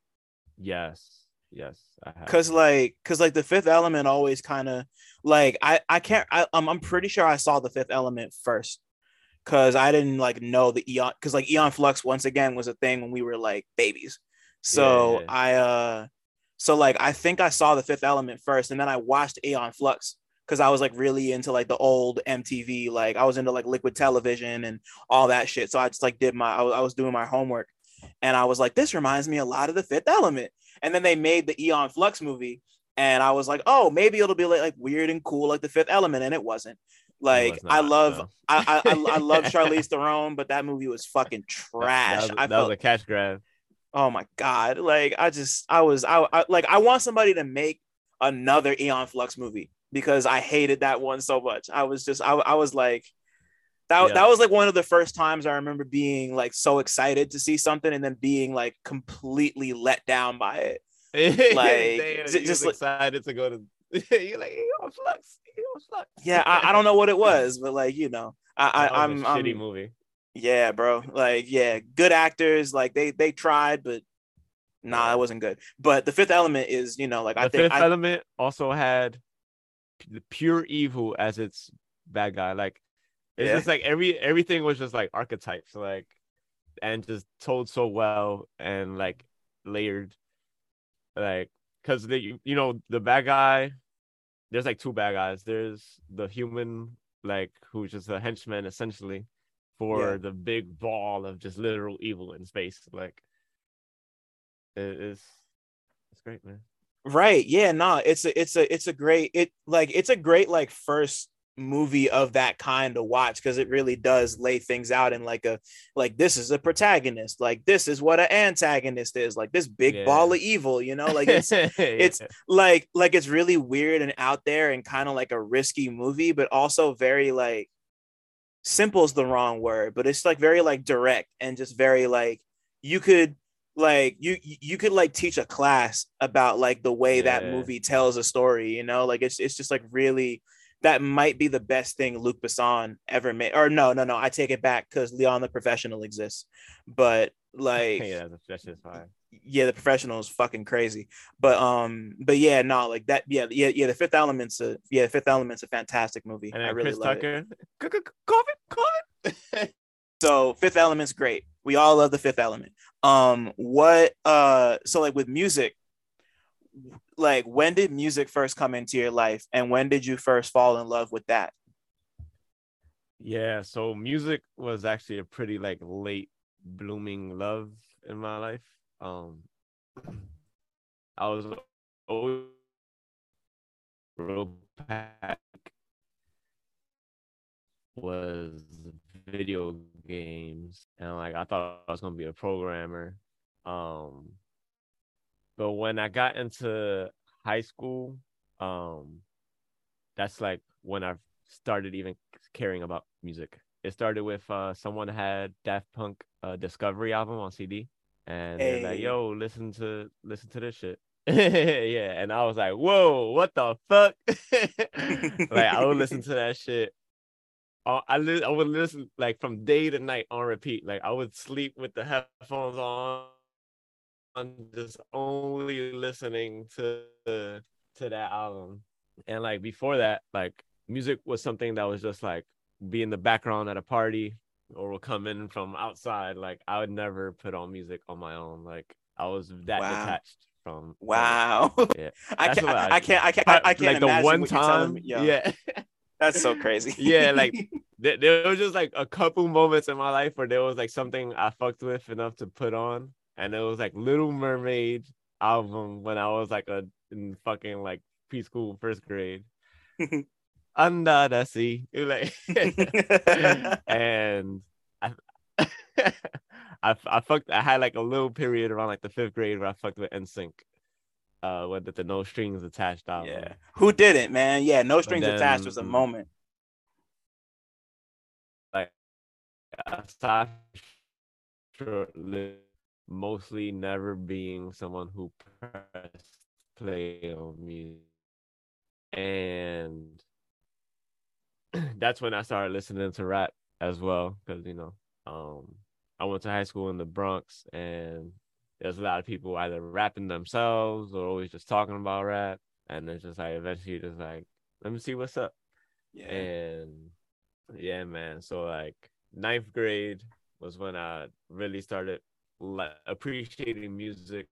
Yes yes Cause like cause like the fifth element always kind of like I I can't I um, I'm pretty sure I saw the fifth element first. Cause I didn't like know the Aeon cause like Aeon Flux once again was a thing when we were like babies. So Yeah. I uh so like I think I saw the fifth element first and then I watched Aeon Flux because I was like really into like the old MTV, like I was into like liquid television and all that shit. So I just like did my I was, I was doing my homework and I was like, this reminds me a lot of the fifth element. And then they made the Aeon Flux movie, and I was like, oh, maybe it'll be like, like weird and cool like the fifth element, and it wasn't. Like was I love no. I, I I love Charlize Theron, but that movie was fucking That- trash. that, was, I that felt was a cash grab oh my god like i just i was I, I like i want somebody to make another aeon flux movie because i hated that one so much i was just i, I was like that, Yeah. that was like one of the first times i remember being like so excited to see something and then being like completely let down by it Like, Damn, just like- excited to go to. you're like, you on flux, you on flux. yeah I, I don't know what it was but like you know I, I, I'm a shitty I'm movie. yeah bro like yeah good actors like they they tried but nah it wasn't good but the fifth element is you know like i The think Fifth I, Element also had the pure evil as its bad guy. Like it's Yeah. just like every everything was just like archetypes, like and just told so well and like layered, like because the you you know the bad guy. There's like two bad guys. There's the human, like who's just a henchman essentially, for Yeah. the big ball of just literal evil in space. Like it is, it's great, man. Right. Yeah, no, it's a it's a it's a great it like it's a great like first movie of that kind to watch because it really does lay things out in like a like this is a protagonist, like this is what an antagonist is, like this big Yeah. ball of evil, you know, like it's it's- like like it's really weird and out there and kind of like a risky movie, but also very like simple is the wrong word, but it's like very like direct and just very like you could like you you could like teach a class about like the way that movie tells a story, you know, like it's it's just like really that might be the best thing Luc Besson ever made. Or no, no, no, I take it back because Leon the Professional exists, but like yeah, that's, just fine. yeah, the professional is fucking crazy. But um, but yeah, no, like that, yeah, yeah, yeah. The Fifth Element's a yeah, Fifth Element's a fantastic movie. And I really Chris love it. Tucker, c- COVID, COVID. So Fifth Element's great. We all love the Fifth Element. Um, what uh, so like with music, like when did music first come into your life, and when did you first fall in love with that? yeah, so music was actually a pretty like late blooming love in my life. Um, I was always real pack was video games and like I thought I was gonna be a programmer. Um but when I got into high school, um that's like when I started even caring about music. It started with uh someone had Daft Punk uh Discovery album on CD and they're like, yo, listen to listen to this shit. yeah, and I was like, whoa, what the fuck? like I would listen to that shit uh, I li- I would listen like from day to night on repeat. Like I would sleep with the headphones on, on just only listening to to that album. And like before that, like music was something that was just like be in the background at a party or will come in from outside. Like I would never put on music on my own. Like I was that Wow. detached from. Wow. Yeah. I can't, I, I- can't, I can't, I, I can't like the one what you're telling time. me. Yo, Yeah. That's so crazy. Yeah, like, there, there was just like a couple moments in my life where there was like something I fucked with enough to put on, and it was like Little Mermaid album when I was like a in fucking like preschool first grade. Under the sea, It like, and I, I, I fucked. I had like a little period around like the fifth grade where I fucked with NSYNC, uh, with the, the No Strings Attached album. yeah. Who didn't, man? Yeah, no strings then- attached was a moment. aside short lived, mostly never being someone who pressed play on music. And that's when I started listening to rap as well. Cause you know, um I went to high school in the Bronx and there's a lot of people either rapping themselves or always just talking about rap. And it's just like eventually just like, let me see what's up. Yeah. And yeah, man. So like ninth grade was when I really started like appreciating music.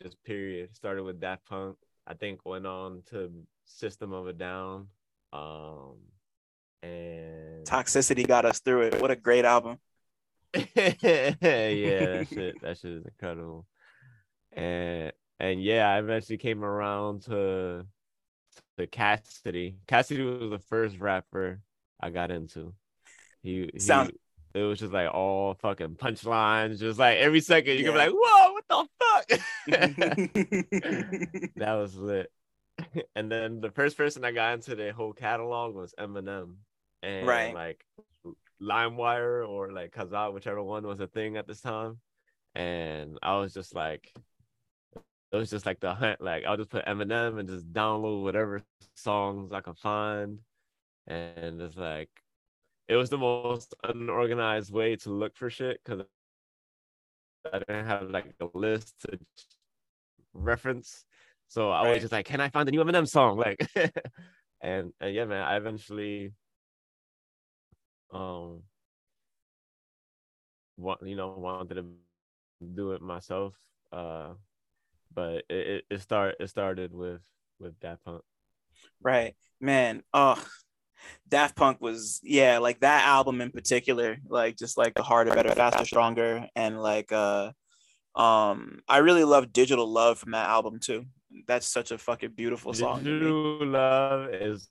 Just period. Started with Daft Punk. I think went on to System of a Down. Um and Toxicity got us through it. What a great album. yeah, that shit that shit is incredible. And and yeah, I eventually came around to to Cassidy. Cassidy was the first rapper I got into. He, he Sound- it was just like all fucking punchlines, just like every second you could be like, whoa, what the fuck? that was lit. And then the first person I got into the whole catalog was Eminem. And Right. like LimeWire or like Kazaa, whichever one was a thing at this time. And I was just like, it was just like the hunt. Like I'll just put Eminem and just download whatever songs I could find. And it's like, it was the most unorganized way to look for shit because I didn't have like a list to reference. So I Right. was just like, can I find the new Eminem song? Like, and, and yeah, man, I eventually, um, want you know wanted to do it myself. Uh, but it it, it start it started with with Daft Punk. Right. Man, oh Daft Punk was yeah, like that album in particular, like just like the harder, better, faster, stronger, and like uh um I really love Digital Love from that album too. That's such a fucking beautiful song. Digital love is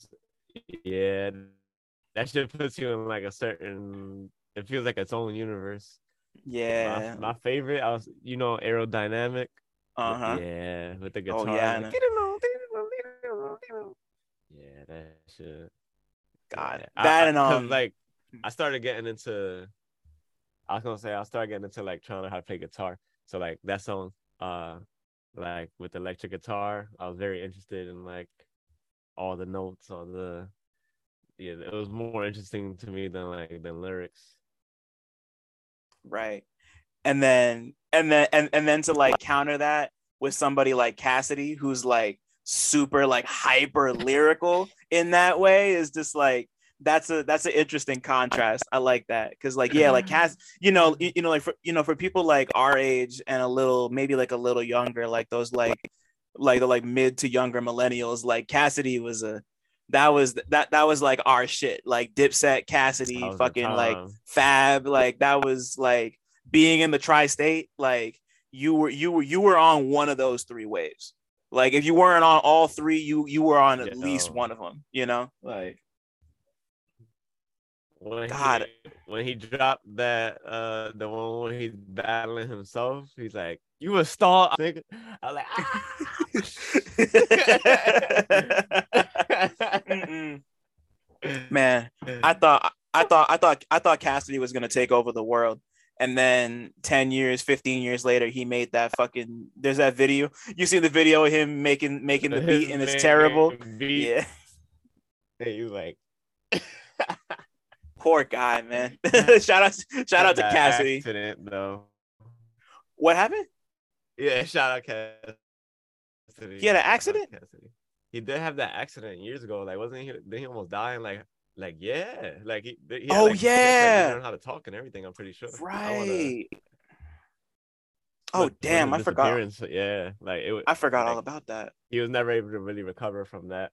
yeah, that shit puts you in like a certain. It feels like its own universe. Yeah. My, my favorite, I was you know aerodynamic. Uh-huh. Yeah, with the guitar. Oh, guitar. yeah, like, yeah, that shit. God. That I- and um like I started getting into. I was gonna say I started getting into like trying to how to play guitar. So like that song, uh, like with electric guitar, I was very interested in like all the notes, all the. Yeah, it was more interesting to me than like the lyrics. right. And then and then and, and then to like counter that with somebody like Cassidy who's like super like hyper lyrical in that way is just like that's a that's an interesting contrast. I like that because like yeah, like Cass, you know, you, you know, like for you know, for people like our age and a little maybe like a little younger, like those like like the like mid to younger millennials, like Cassidy was a that was that that was like our shit, like Dipset, Cassidy, That was the fucking like. Fab, like that was like being in the tri-state, like you were you were you were on one of those three waves. Like if you weren't on all three, you you were on at Yeah. least one of them, you know? Like when God. he when he dropped that uh the one where he's battling himself, he's like, "You a star?" nigga." I was like, ah! Man, I thought I thought I thought I thought Cassidy was gonna take over the world. And then 10 years, 15 years later, he made that fucking there's that video. You see the video of him making making the beat and it's terrible. beat, Yeah. and he was like, Poor guy, man. shout out, shout out to Cassidy. Accident though. What happened? Yeah, shout out Cassidy. He had an accident? He did have that accident years ago. Like, wasn't he? Did he almost die? And like, like yeah, like he. he Oh, like, he like, yeah. learn how to talk and everything. I'm pretty sure. Wanna- Right. Oh damn, I forgot. Yeah, like it. I forgot all about that. He was never able to really recover from that.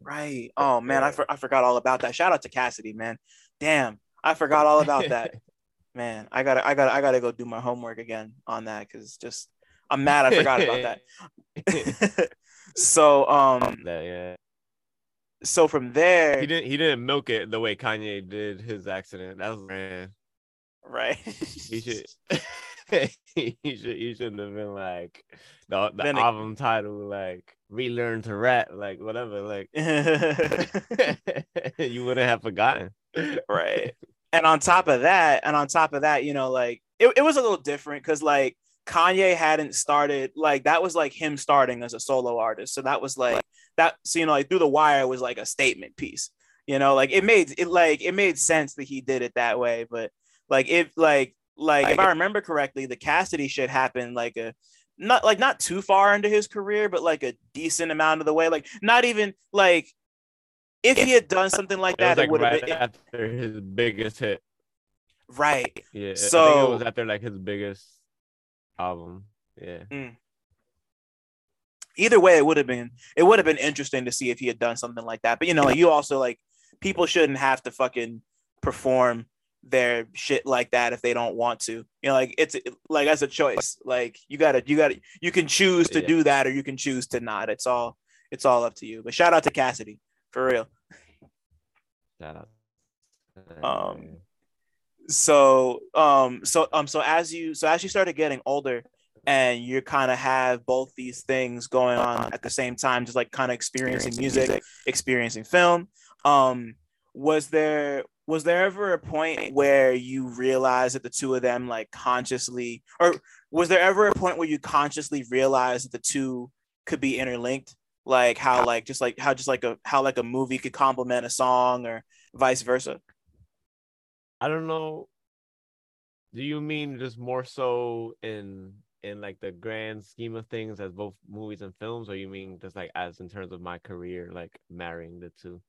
Right. Oh man, I, for, I forgot all about that. Shout out to Cassidy, man. Damn, I forgot all about that. man, I gotta I gotta I gotta go do my homework again on that because just I'm mad I forgot about that. so um yeah. So from there He didn't. He didn't milk it the way Kanye did his accident. That was man. right He should. he should. He shouldn't have been like the the album title like relearn to rap like whatever like you wouldn't have forgotten. right and on top of that and on top of that you know like it, it was a little different because like kanye hadn't started like that was like him starting as a solo artist so that was like that so you know like through the wire was like a statement piece you know like it made it like it made sense that he did it that way but like if like like if i remember correctly the cassidy shit happened like a not like not too far into his career but like a decent amount of the way like not even like if he had done something like that it like would have right been after his biggest hit. right Yeah, So- it was after like his biggest album. Yeah, mm. Either way it would have been it would have been interesting to see if he had done something like that. But you know like you also like people shouldn't have to fucking perform their shit like that if they don't want to. You know like it's like as a choice like you gotta you gotta you can choose to Yeah. do that or you can choose to not. It's all it's all up to you. But shout out to cassidy for real. Shout out. Um, so um so um so as you so as you started getting older and you kind of have both these things going on at the same time just like kind of experiencing music. experiencing film. Um was there was there ever a point where you realized that the two of them like consciously or was there ever a point where you consciously realized that the two could be interlinked? Like how like just like how just like a how like a movie could complement a song or vice versa? I don't know. Do you mean just more so in in like the grand scheme of things as both movies and films, or you mean just like as in terms of my career, like marrying the two?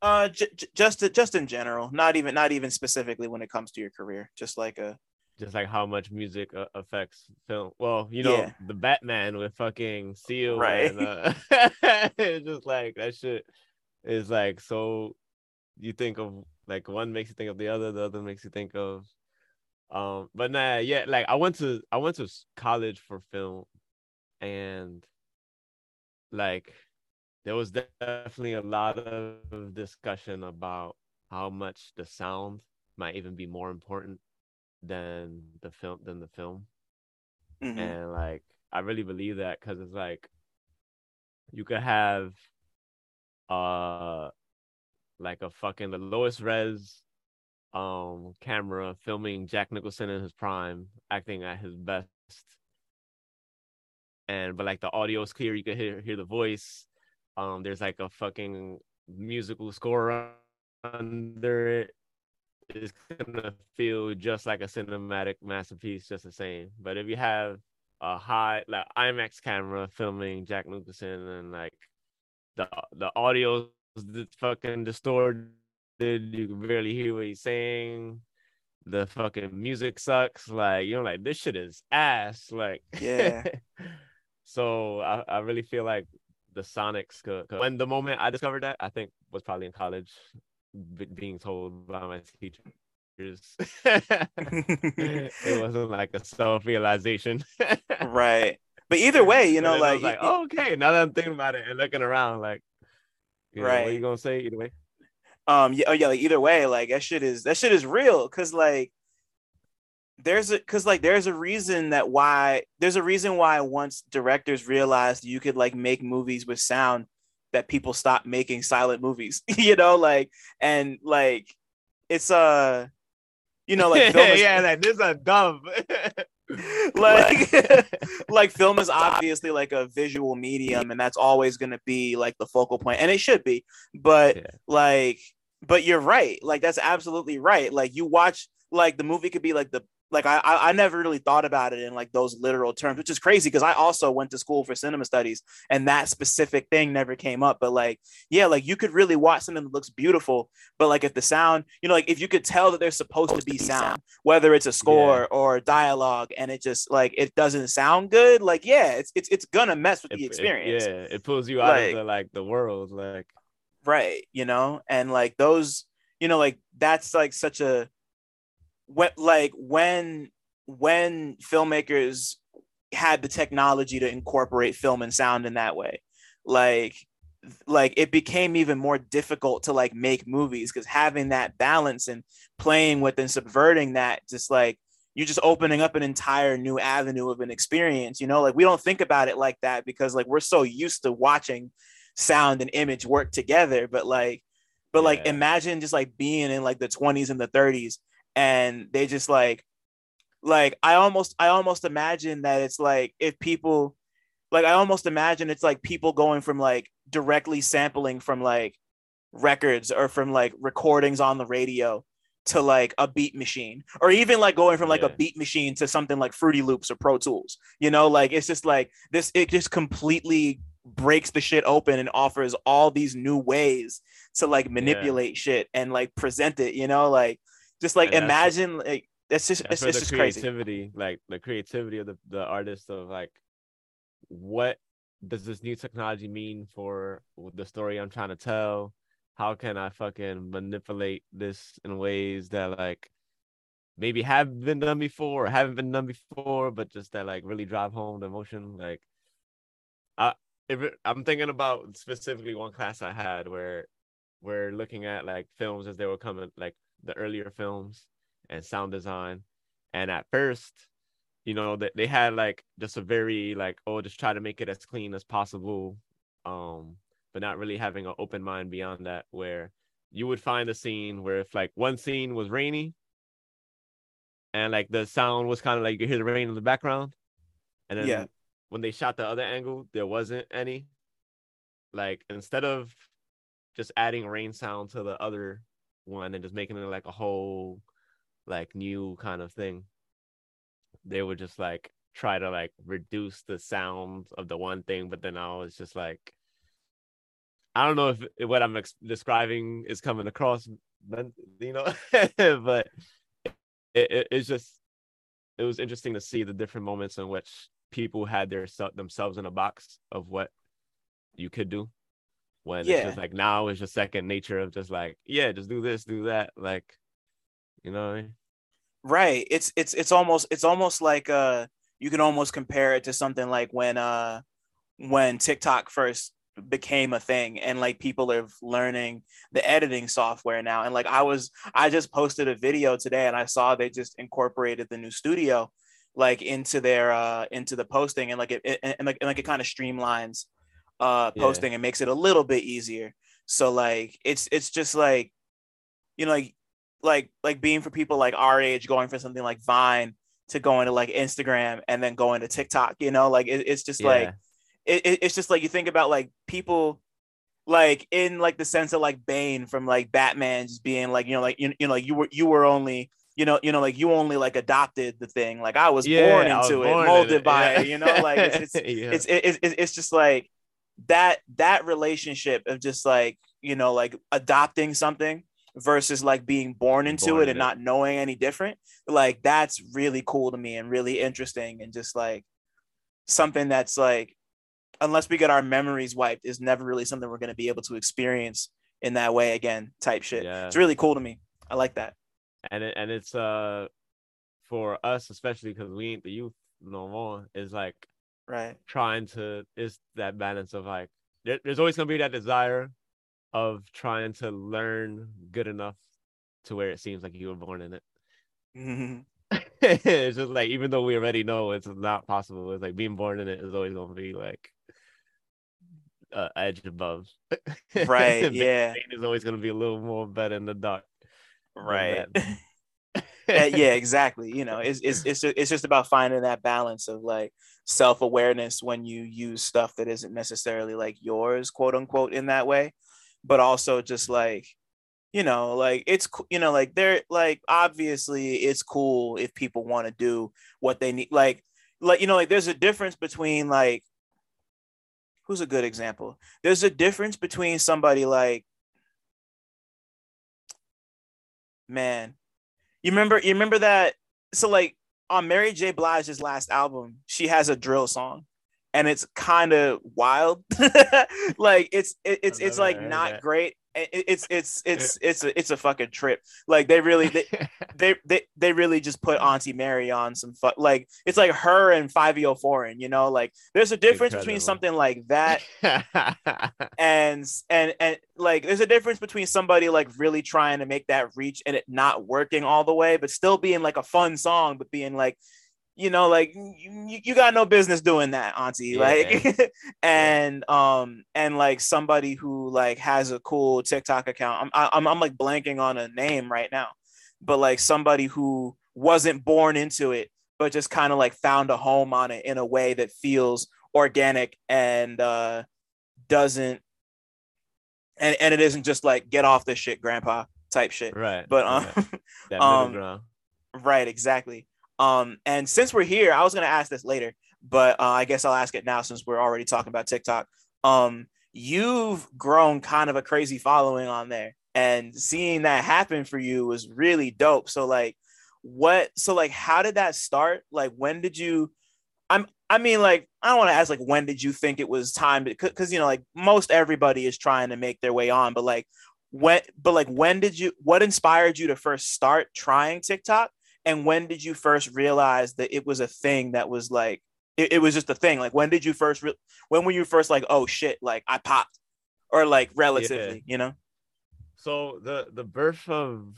Uh, j- j- just just in general, not even not even specifically when it comes to your career. Just like a Just like how much music uh, affects film. Well, you know, Yeah. the Batman with fucking Seal, Right. And, uh, it's just like that shit is like so. You think of like one makes you think of the other, the other makes you think of. Um, but nah, yeah, like I went to I went to college for film, and like there was definitely a lot of discussion about how much the sound might even be more important than the film than the film mhm. and like i really believe that because it's like you could have uh like a fucking the lowest res um camera filming jack nicholson in his prime acting at his best. And but like the audio is clear you can hear hear the voice. Um there's like a fucking musical score under it. It's gonna feel just like a cinematic masterpiece, just the same. But if you have a high like IMAX camera filming Jack Nicholson and like the the audio's d- fucking distorted, you can barely hear what he's saying. The fucking music sucks. Like you know, like this shit is ass. Like Yeah. so I, I really feel like the Sonics could, could- when the moment I discovered that I think was probably in college, b- being told by my teachers. it wasn't like a self realization. right. But either way, you know, like, like, oh, okay. Now that I'm thinking about it and looking around, like, you know, what are you gonna say either way? Um, yeah, oh, yeah, like either way, like that shit is that shit is real, cause like there's a cause like there's a reason that why there's a reason why once directors realized you could like make movies with sound that people stopped making silent movies, you know, like and like it's uh you know like film is, yeah, like this is dumb. like like film is obviously like a visual medium and that's always going to be like the focal point and it should be but Yeah. like but you're right. Like that's absolutely right. Like you watch like the movie could be like the like I I never really thought about it in like those literal terms, which is crazy because I also went to school for cinema studies and that specific thing never came up. But like, yeah, like you could really watch something that looks beautiful, but like if the sound, you know, like if you could tell that there's supposed to be sound, whether it's a score yeah. or dialogue, and it just like it doesn't sound good, like yeah, it's it's it's gonna mess with it, the experience. It, yeah, it pulls you out like, of the like the world, like right, you know, and like those, you know, like that's like such a when like when when filmmakers had the technology to incorporate film and sound in that way like like it became even more difficult to like make movies because having that balance and playing with and subverting that just like you're just opening up an entire new avenue of an experience you know? Like we don't think about it like that because like we're so used to watching sound and image work together but like but like yeah. imagine just like being in like the 20s and the 30s and they just like like I almost I almost imagine that it's like if people like I almost imagine it's like people going from like directly sampling from like records or from like recordings on the radio to like a beat machine or even like going from like yeah. a beat machine to something like Fruity Loops or Pro Tools. You know, like it's just like this it just completely breaks the shit open and offers all these new ways to like manipulate yeah. shit and like present it, you know, like just like and imagine like that's just it's, it's just creativity, crazy. like the creativity of the, the artist of like what does this new technology mean for the story I'm trying to tell? How can I fucking manipulate this in ways that like maybe have been done before or haven't been done before, but just that like really drive home the emotion? Like I if it, I'm thinking about specifically one class I had where we're looking at like films as they were coming like the earlier films and sound design. And at first, you know, that they had like just a very like, oh, just try to make it as clean as possible. Um, but not really having an open mind beyond that, where you would find a scene where if like one scene was rainy and like the sound was kind of like you hear the rain in the background. And then yeah. When they shot the other angle, there wasn't any. Like instead of just adding rain sound to the other one and just making it like a whole like new kind of thing they would just like try to like reduce the sound of the one thing but then i was just like i don't know if what i'm ex- describing is coming across you know but it, it, it's just it was interesting to see the different moments in which people had their themselves in a box of what you could do when yeah. it's just like now it's just second nature of just like yeah just do this do that like you know I mean? right it's it's it's almost it's almost like uh you can almost compare it to something like when uh when tiktok first became a thing and like people are learning the editing software now and like i was i just posted a video today and i saw they just incorporated the new studio like into their uh into the posting and like it, it and like and like it kind of streamlines uh posting yeah. and makes it a little bit easier so like it's it's just like you know like like like being for people like our age going for something like vine to going to like instagram and then going to tiktok you know like it, it's just yeah. like it, it's just like you think about like people like in like the sense of like bane from like batman just being like you know like you, you know like you were you were only you know, you know, like you only like adopted the thing. Like I was yeah, born into was it, born molded it. by yeah. it. You know, like it's it's, yeah. it's, it's, it's it's just like that that relationship of just like you know like adopting something versus like being born into born it and it. not knowing any different like that's really cool to me and really interesting and just like something that's like unless we get our memories wiped is never really something we're going to be able to experience in that way again type shit yeah. it's really cool to me i like that and it, and it's uh for us especially because we ain't the youth no more is like right. trying to is that balance of like there, there's always going to be that desire of trying to learn good enough to where it seems like you were born in it. Mm-hmm. it's just like even though we already know it's not possible it's like being born in it is always going to be like uh, edge above. Right yeah. is always going to be a little more better in the dark right uh, yeah exactly you know it's, it's it's just, it's just about finding that balance of like self-awareness when you use stuff that isn't necessarily like yours quote unquote in that way but also just like you know, like it's you know, like they're like obviously it's cool if people want to do what they need. Like, like you know, like there's a difference between like who's a good example? There's a difference between somebody like man, you remember you remember that so like on Mary J. Blige's last album, she has a drill song and it's kind of wild. like it's it, it's it's like not that. great. It, it's it's it's it's a it's a fucking trip. Like they really they, they they they really just put Auntie Mary on some fu- like it's like her and Fivio Foreign. You know, like there's a difference Incredible. between something like that and and and like there's a difference between somebody like really trying to make that reach and it not working all the way, but still being like a fun song, but being like you know, like you, you got no business doing that, auntie. Yeah. Like, and um, and like somebody who like has a cool TikTok account. I'm I'm I'm like blanking on a name right now, but like somebody who wasn't born into it, but just kind of like found a home on it in a way that feels organic and uh doesn't and and it isn't just like get off this shit, grandpa type shit. Right. But um, right. um right, exactly. Um, and since we're here, I was gonna ask this later, but uh, I guess I'll ask it now since we're already talking about TikTok. Um, you've grown kind of a crazy following on there, and seeing that happen for you was really dope. So like, what? So like, how did that start? Like, when did you? I'm. I mean, like, I don't want to ask like when did you think it was time because you know, like most everybody is trying to make their way on, but like when, but like when did you? What inspired you to first start trying TikTok? And when did you first realize that it was a thing that was like it, it was just a thing? Like when did you first re- when were you first like oh shit like i popped or like relatively yeah. you know? So the the birth of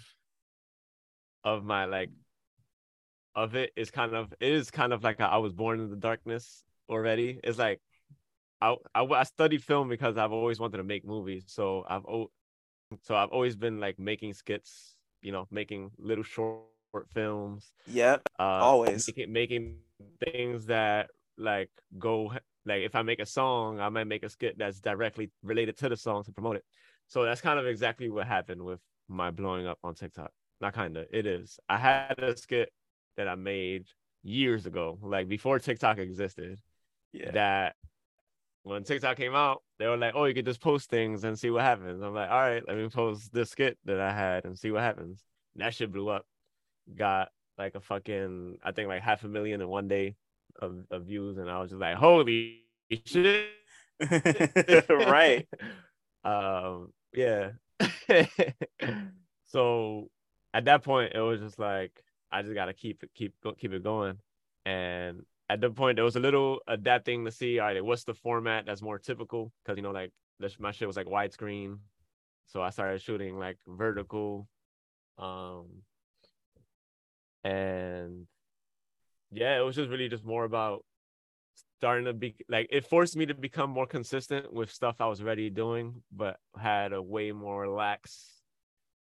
of my like of it is kind of it is kind of like I was born in the darkness already. It's like I, I I studied film because I've always wanted to make movies. So I've so I've always been like making skits you know making little short short films. Yep. Uh, always making, making things that like go like if I make a song, I might make a skit that's directly related to the song to promote it. So that's kind of exactly what happened with my blowing up on TikTok. Not kind of, it is. I had a skit that I made years ago, like before TikTok existed. Yeah. That when TikTok came out, they were like, "Oh, you could just post things and see what happens." I'm like, "All right, let me post this skit that I had and see what happens." And that shit blew up got like a fucking I think like half a million in one day of, of views, and I was just like, holy shit. right. um, yeah. so at that point, it was just like I just gotta keep it, keep keep it going, and at the point, there was a little adapting to see, all right, what's the format that's more typical? Because you know, like this, my shit was like widescreen, so I started shooting like vertical, um, and yeah, it was just really just more about starting to be like it forced me to become more consistent with stuff I was already doing, but had a way more lax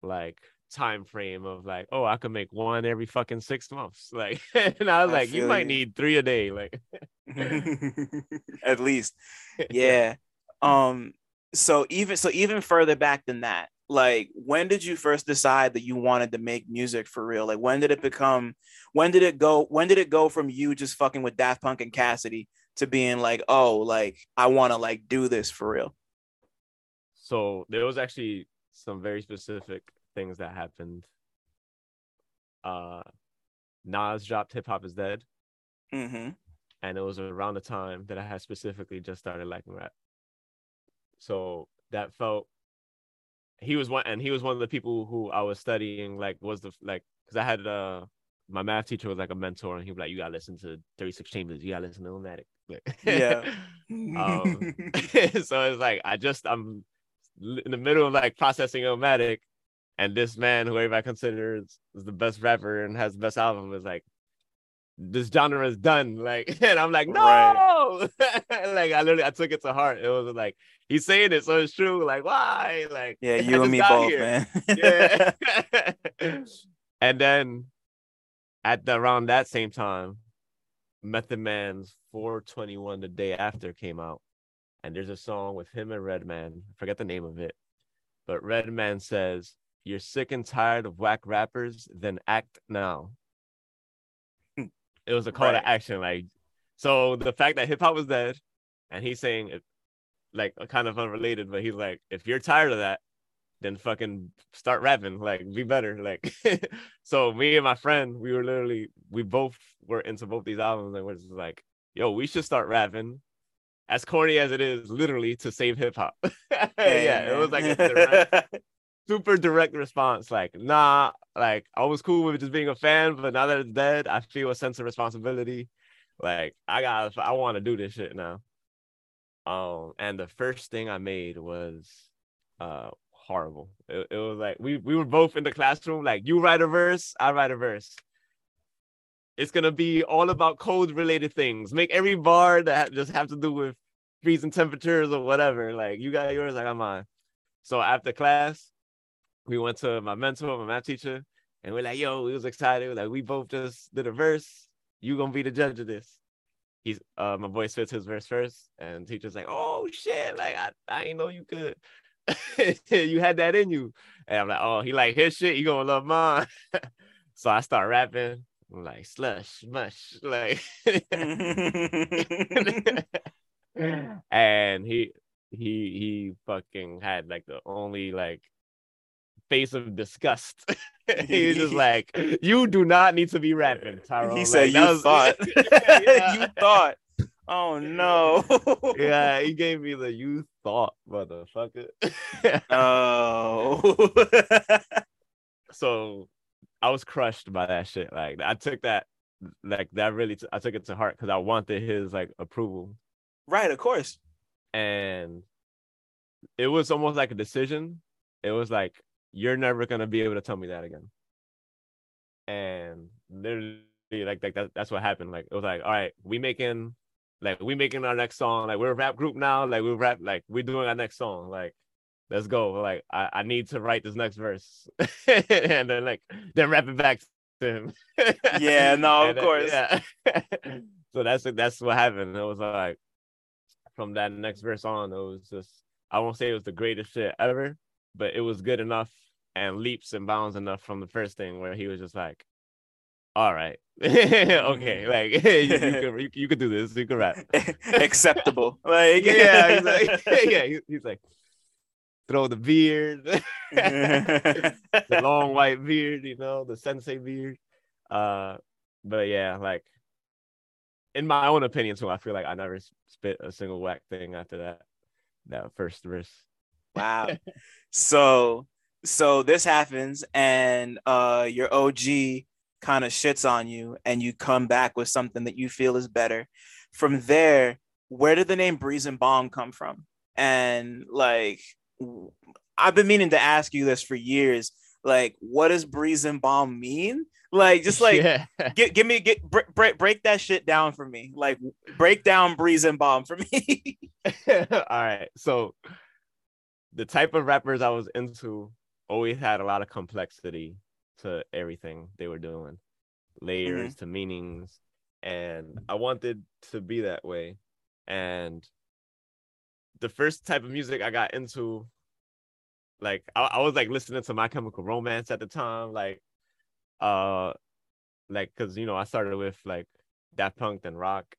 like time frame of like, oh, I could make one every fucking six months. Like and I was I like, you might need three a day, like at least. Yeah. Um so even so even further back than that, like when did you first decide that you wanted to make music for real? Like when did it become when did it go when did it go from you just fucking with daft punk and cassidy to being like oh like i want to like do this for real? So there was actually some very specific things that happened. Uh nas dropped hip hop is dead. Mm-hmm. and it was around the time that i had specifically just started liking rap. So that felt he was one and he was one of the people who I was studying like was the like because I had uh my math teacher was like a mentor and he was like you gotta listen to 36 chambers. You gotta listen to Illmatic. Yeah. Um, so it's like I just I'm in the middle of like processing Illmatic and this man who everybody considers is the best rapper and has the best album is like this genre is done. Like, and I'm like, no, right. like I literally I took it to heart. It was like he's saying it, so it's true. Like, why? Like, yeah, you and me both, here. man. yeah. and then at the around that same time, Method Man's 421 the day after came out, and there's a song with him and Redman. I forget the name of it, but Redman says, you're sick and tired of whack rappers, then act now. It was a call Right. to action. Like, so the fact that hip hop was dead, and he's saying it, like kind of unrelated, but he's like, if you're tired of that, then fucking start rapping. Like, be better. Like, so me and my friend, we were literally, we both were into both these albums, and we're just like, yo, we should start rapping. As corny as it is, literally to save hip hop. yeah, it was like a direct, super direct response. Like, nah, like I was cool with just being a fan, but now that it's dead, I feel a sense of responsibility. Like, I got, I want to do this shit now. Um, and the first thing I made was, uh, horrible. It, it was like we we were both in the classroom. Like, you write a verse, I write a verse. It's gonna be all about code related things. Make every bar that just have to do with freezing temperatures or whatever. Like, you got yours, I got mine. So after class, we went to my mentor, my math teacher, and we're like, yo, we was excited. Like, we both just did a verse. You gonna be the judge of this. He's uh my boy spits his verse first, and teacher's like, oh shit, like I, I ain't know you could. you had that in you. And I'm like, oh, he like his shit, you gonna love mine. so I start rapping. I'm like slush, mush, like and he he he fucking had like the only like face of disgust. he was just like, "You do not need to be rapping, Tyrone." he Like, said, "You was- thought, yeah. you thought." Oh no. yeah, he gave me the you thought, motherfucker. Oh. so I was crushed by that shit. Like I took that, like that really, t- I took it to heart because I wanted his like approval, right, of course. and it was almost like a decision. It was like you're never gonna be able to tell me that again. And literally, like, like that, that's what happened. Like it was like, all right, we making, like we making our next song. Like we're a rap group now. Like we rap, like we're doing our next song. Like let's go. Like I, I need to write this next verse, and then like then rap it back to him. Yeah, no, of then- course. yeah. so that's that's what happened. It was like from that next verse on, it was just I won't say it was the greatest shit ever, but it was good enough and leaps and bounds enough from the first thing where he was just like, "All right, okay, like you, could, you, you could do this, you could rap." Acceptable. Like yeah, he's like, yeah, he- he's like, throw the beard, the long white beard, you know, the sensei beard. Uh, but yeah, like in my own opinion, so I feel like I never spit a single whack thing after that that first verse. Wow. So so this happens and uh your OG kind of shits on you and you come back with something that you feel is better. From there, where did the name Breeze Embalm come from? And like I've been meaning to ask you this for years. Like, what does Breeze Embalm mean? Like, just like yeah, give, give me get break, break break that shit down for me. Like break down Breeze Embalm for me. all right. So the type of rappers I was into always had a lot of complexity to everything they were doing, layers to meanings, and I wanted to be that way. And the first type of music I got into, like I, I was like listening to My Chemical Romance at the time, like uh like because you know I started with like Daft Punk and rock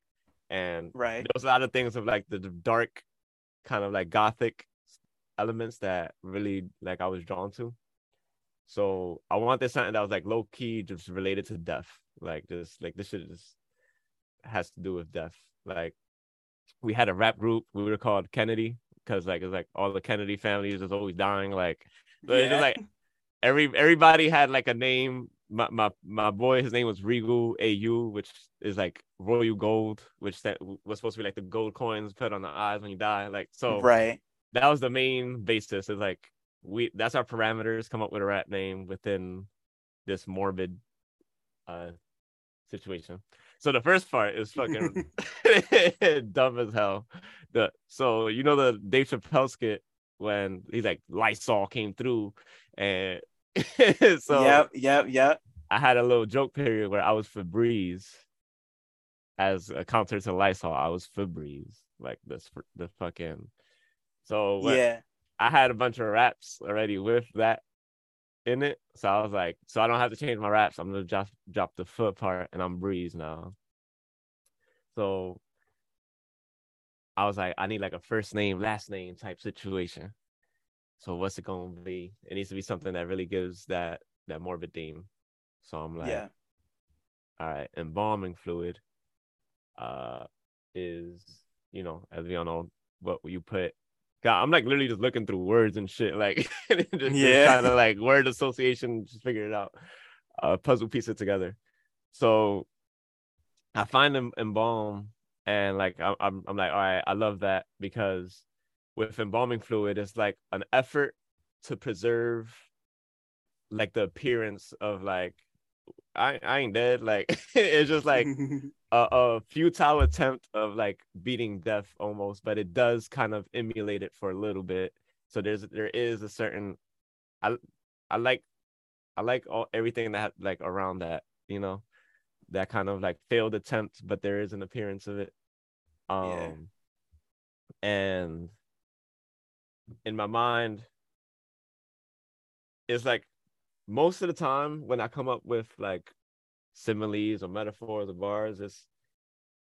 and right. there was a lot of things of like the dark kind of like gothic elements that really like I was drawn to. So I wanted something that was like low key, just related to death. Like this, like this shit just has to do with death. Like we had a rap group. We were called Kennedy because like it's like all the Kennedy families is always dying. Like so it's just like every everybody had like a name. My my my boy, his name was Regal AU, which is like royal gold, which that was supposed to be like the gold coins put on the eyes when you die. Like so, right. That was the main basis. Is like we that's our parameters. Come up with a rat name within this morbid uh situation. So the first part is fucking dumb as hell. The so you know the Dave Chappelle skit when he's like Lysol came through and so yep, yep, yep. I had a little joke period where I was Febreze as a counter to Lysol. I was Febreze, like this the fucking. So Yeah. I had a bunch of raps already with that in it. So I was like, so I don't have to change my raps. I'm gonna drop drop the foot part and I'm breeze now. So I was like, I need like a first name, last name type situation. So what's it gonna be? It needs to be something that really gives that that morbid theme. So I'm like, yeah. all right, embalming fluid uh is, you know, as we all know, what you put God, I'm like literally just looking through words and shit, like just, yeah, kind of like word association, just figure it out, uh, puzzle piece it together. So I find them embalm, and like I'm, I'm, I'm like, all right, I love that because with embalming fluid, it's like an effort to preserve like the appearance of like I, I ain't dead. Like it's just like a, a, futile attempt of like beating death almost, but it does kind of emulate it for a little bit. So there's there is a certain I I like I like all everything that like around that, you know, that kind of like failed attempt, but there is an appearance of it. Um yeah. and in my mind, it's like most of the time when I come up with like similes or metaphors or bars, it's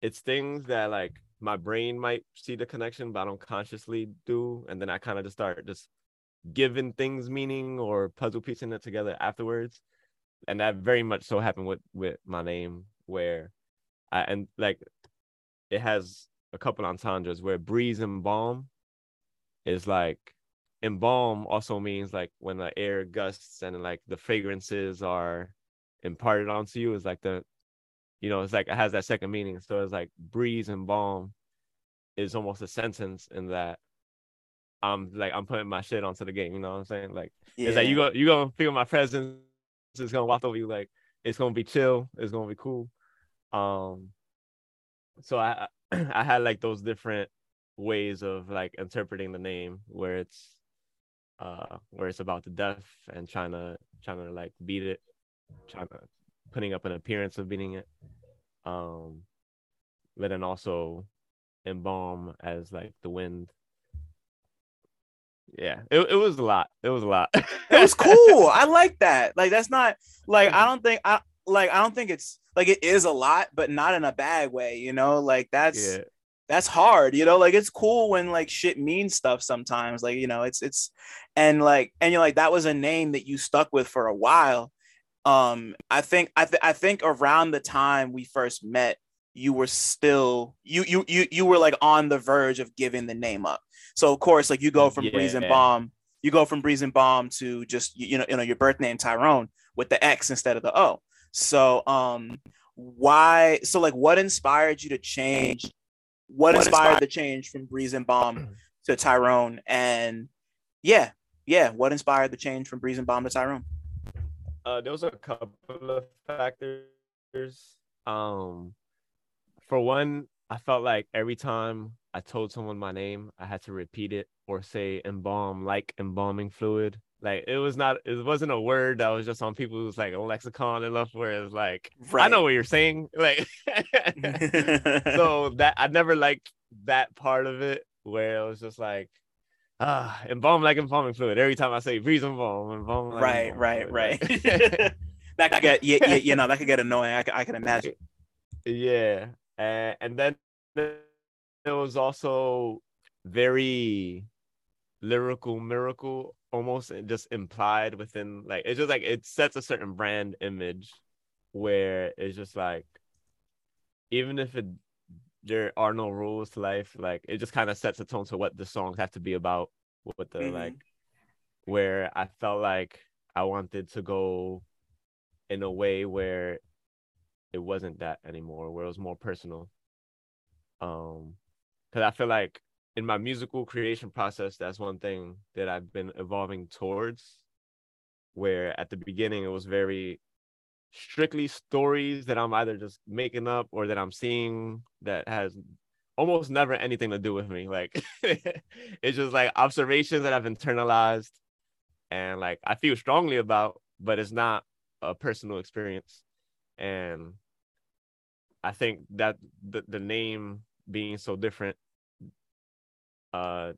it's things that like my brain might see the connection, but I don't consciously do. And then I kind of just start just giving things meaning or puzzle piecing it together afterwards. And that very much so happened with with my name, where I and like it has a couple entendres where breeze and balm is like embalm also means like when the air gusts and like the fragrances are imparted onto you is like the you know it's like it has that second meaning. So it's like breeze and balm is almost a sentence in that i'm like i'm putting my shit onto the game you know what i'm saying? Like yeah. it's like you go you gonna feel my presence it's gonna walk over you like it's gonna be chill it's gonna be cool. Um so i i had like those different ways of like interpreting the name where it's uh where it's about the death and trying to trying to like beat it trying to putting up an appearance of beating it. Um but then also embalm as like the wind. Yeah it, it was a lot. It was a lot. It was cool. I like that. Like that's not like i don't think i like i don't think it's like it is a lot but not in a bad way you know? Like that's yeah. that's hard you know? Like it's cool when like shit means stuff sometimes. Like you know it's it's and like and you're like that was a name that you stuck with for a while um i think i, th- I think around the time we first met you were still you you you you were like on the verge of giving the name up so of course like you go from yeah. breeze embalm you go from breeze embalm to just you know you know your birth name tyrone with the x instead of the o so um why so like what inspired you to change what, what inspired, inspired the change from Breeze Embalm to Tyrone? And yeah, yeah, what inspired the change from Breeze Embalm to Tyrone? Uh, there was a couple of factors. Um, for one, I felt like every time I told someone my name, I had to repeat it or say embalm, like embalming fluid. Like it was not, it wasn't a word that was just on people's like lexicon enough where it's like, right. I know what you're saying. Like, so that I never liked that part of it where it was just like, ah, embalm like embalming fluid. Every time I say breeze embalm, embalm. Like right, embalm right, right. that could get, yeah, yeah, you know, that could get annoying. I, I can imagine. Yeah, and, and then there was also very lyrical miracle almost just implied within like it's just like it sets a certain brand image where it's just like even if it there are no rules to life like it just kind of sets a tone to what the songs have to be about What the mm-hmm. like where i felt like i wanted to go in a way where it wasn't that anymore where it was more personal um because i feel like in my musical creation process, that's one thing that I've been evolving towards. Where at the beginning it was very strictly stories that I'm either just making up or that I'm seeing that has almost never anything to do with me. Like it's just like observations that I've internalized and like I feel strongly about, but it's not a personal experience. And I think that the, the name being so different uh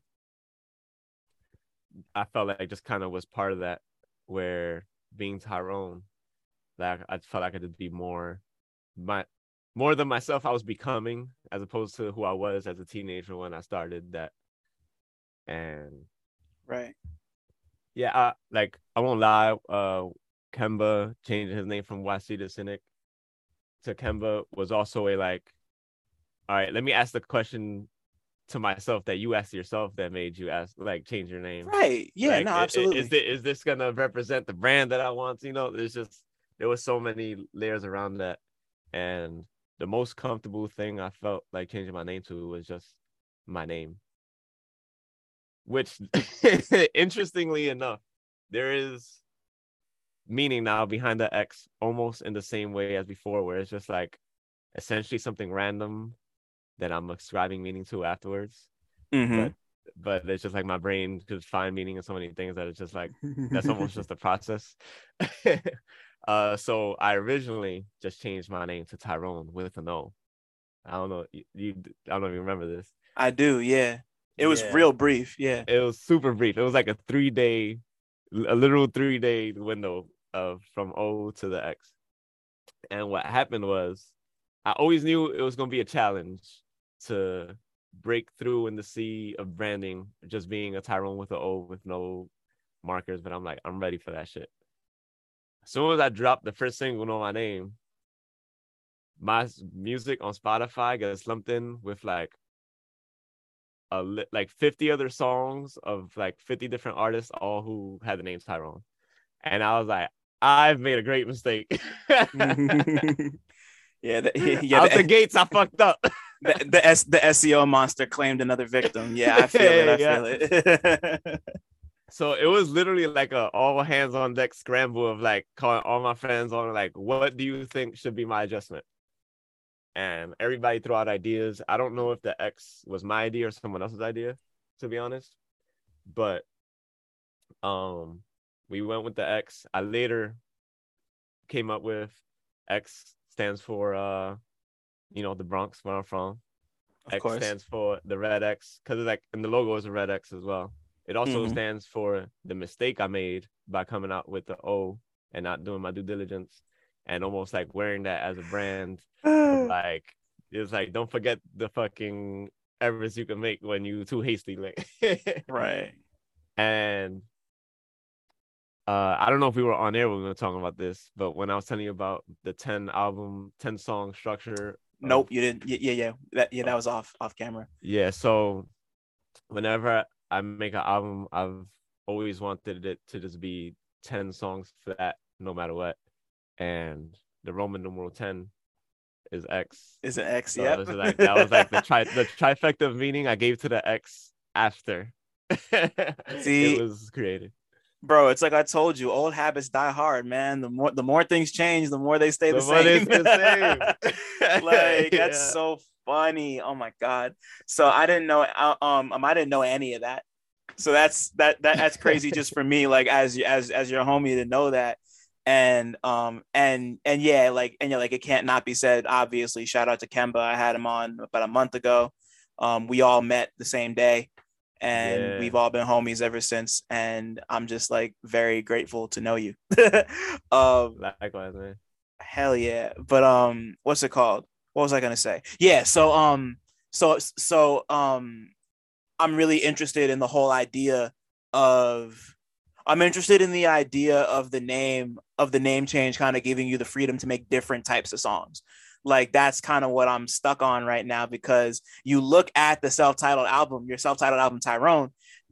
I felt like just kind of was part of that where being Tyrone, like I felt like I could be more my more than myself I was becoming as opposed to who I was as a teenager when I started that. And right. Yeah, I, like I won't lie, uh Kemba changing his name from YC to Cynic to Kemba was also a like, all right, let me ask the question to myself that you asked yourself that made you ask like change your name. Right. Yeah, like, no, absolutely. Is, is, is this gonna represent the brand that I want? You know, there's just there was so many layers around that. And the most comfortable thing I felt like changing my name to was just my name. Which interestingly enough, there is meaning now behind the X almost in the same way as before, where it's just like essentially something random that I'm ascribing meaning to afterwards. Mm-hmm. But but it's just like my brain could find meaning in so many things that it's just like that's almost just a process. uh so I originally just changed my name to Tyrone with an O. I don't know you, you I don't even remember this. I do, yeah. It was Yeah. real brief, yeah. It was super brief. It was like a three day, a literal three day window of from O to the X. And what happened was, I always knew it was gonna be a challenge to break through in the sea of branding, just being a Tyrone with an O with no markers. But I'm like, I'm ready for that shit. As soon as I dropped the first single on my name, my music on Spotify got slumped in with like a li- like 50 other songs of like 50 different artists, all who had the name Tyrone. And I was like, I've made a great mistake. yeah, the, yeah, Out the, the gates, I fucked up. the, the, S, the SEO monster claimed another victim. Yeah, I feel it. I feel it. So it was literally like a all hands on deck scramble of like calling all my friends on like, what do you think should be my adjustment? And everybody threw out ideas. I don't know if the X was my idea or someone else's idea, to be honest. But um we went with the X. I later came up with X stands for uh you know the Bronx where I'm from. of X course. stands for the red X because like and the logo is a red X as well. It also Mhm. stands for the mistake I made by coming out with the O and not doing my due diligence and almost like wearing that as a brand. like it's like don't forget the fucking errors you can make when you too hasty like right. and uh I don't know if we were on air when we were talking about this, but when I was telling you about the 10 album, 10 song structure. of- Nope, you didn't. Yeah, yeah, yeah. That, yeah, that was off off camera. Yeah, so whenever I make an album, I've always wanted it to just be 10 songs for that, no matter what. And the Roman numeral 10 is X. Is it X? So was like that was like the tri the trifecta of meaning I gave to the X after See, it was created. Bro, it's like I told you, old habits die hard, man. The more the more things change, the more they stay the, The more they same. stay the same. like that's Yeah. so funny. Oh my god. So I didn't know um um I didn't know any of that. So that's that that that's crazy just for me like as as as your homie to know that. And um and and yeah, like and yeah, like it can't not be said. Obviously, shout out to Kemba. I had him on about a month ago. Um, we all met the same day, and Yeah. we've all been homies ever since. And I'm just like very grateful to know you. um, Likewise, man. hell yeah but um what's it called what was i gonna say? Yeah so um so so um i'm really interested in the whole idea of i'm interested in the idea of the name of the name change kind of giving you the freedom to make different types of songs. Like that's kind of what i'm stuck on right now because you look at the self-titled album your self-titled album tyrone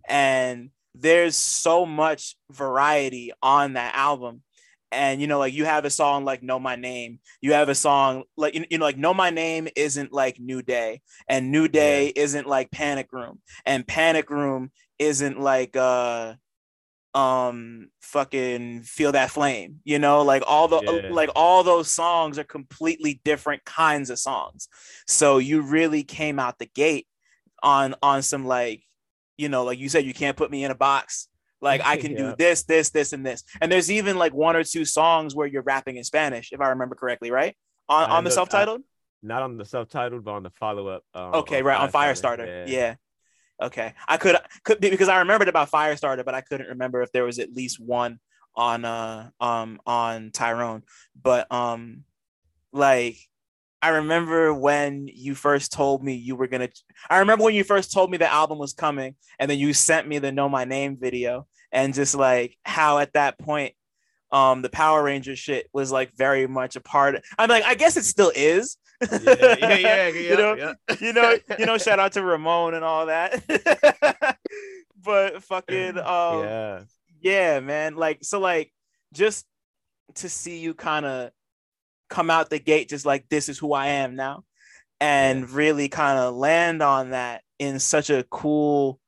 and there's so much variety on that album and you know like you have a song like know my name. You have a song like you you know like know my name isn't like new day and new day isn't like panic room and panic room isn't like uh um fucking feel that flame you know? Like all the Yeah. like all those songs are completely different kinds of songs. So you really came out the gate on on some like you know like you said you can't put me in a box like i can do this this this and this. And there's even like one or two songs where you're rapping in spanish if i remember correctly right? On, I on the look- I- self-titled? Not on the subtitled, but on the follow up. Um, okay right on firestarter. Yeah. okay. I could could be because i remembered about firestarter but i couldn't remember if there was at least one on uh um on Tyrone. But um like I remember when you first told me you were gonna I remember when you first told me the album was coming and then you sent me the Know My Name video and just like how at that point um the Power Ranger shit was like very much a part. I'm like, I guess it still is. yeah, yeah, yeah, you know, yeah. you know, you know, shout out to Ramon and all that. but fucking um yeah. yeah, man. Like so like just to see you kind of come out the gate just like this is who I am now and really kind of land on that in such a cool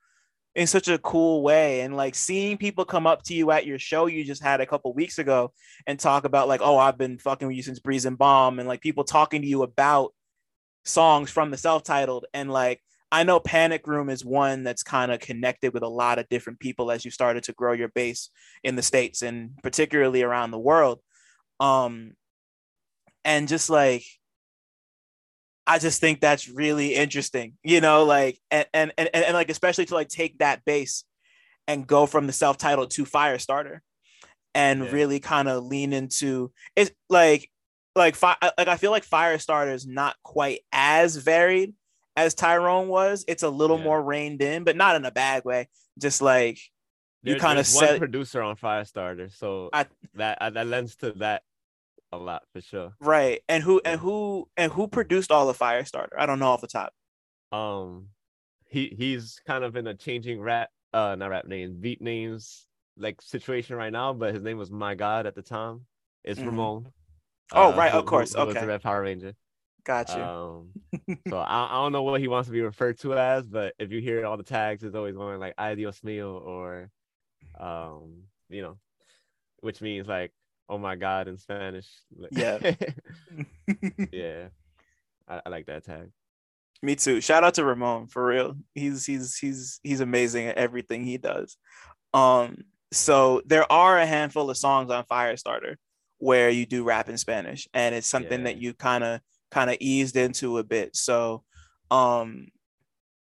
in such a cool way. And like seeing people come up to you at your show you just had a couple weeks ago and talk about like oh I've been fucking with you since Breeze Embalm and like people talking to you about songs from the self-titled. And like I know Panic Room is one that's kind of connected with a lot of different people as you started to grow your base in the states and particularly around the world. Um and just like I just think that's really interesting, you know, like and and and, and like especially to like take that base and go from the self-titled to Firestarter and Yeah. really kind of lean into it's like like fi- like I feel like Firestarter is not quite as varied as Tyrone was. It's a little Yeah. more reined in, but not in a bad way. Just like you kinda there's one said- producer on Firestarter, so I- that uh, that lends to that a lot for sure. right. And who and who and who produced all of Firestarter? I don't know off the top. Um, he he's kind of in a changing rap, uh, not rap names, beat names like situation right now. But his name was My God at the time. It's Mhm. Ramon. Oh, uh, right, who- of course, who- who was the okay. Red Power Ranger. Got you. Um, so I, I don't know what he wants to be referred to as, but if you hear all the tags, it's always going like "Ay Dios mío" or, um, you know, which means like "Oh my God" in Spanish. Yeah. yeah. I, I like that tag. Me too. Shout out to Ramon for real. He's he's he's he's amazing at everything he does. Um, so there are a handful of songs on Firestarter where you do rap in Spanish, and it's something that you kind of kind of eased into a bit. So, um,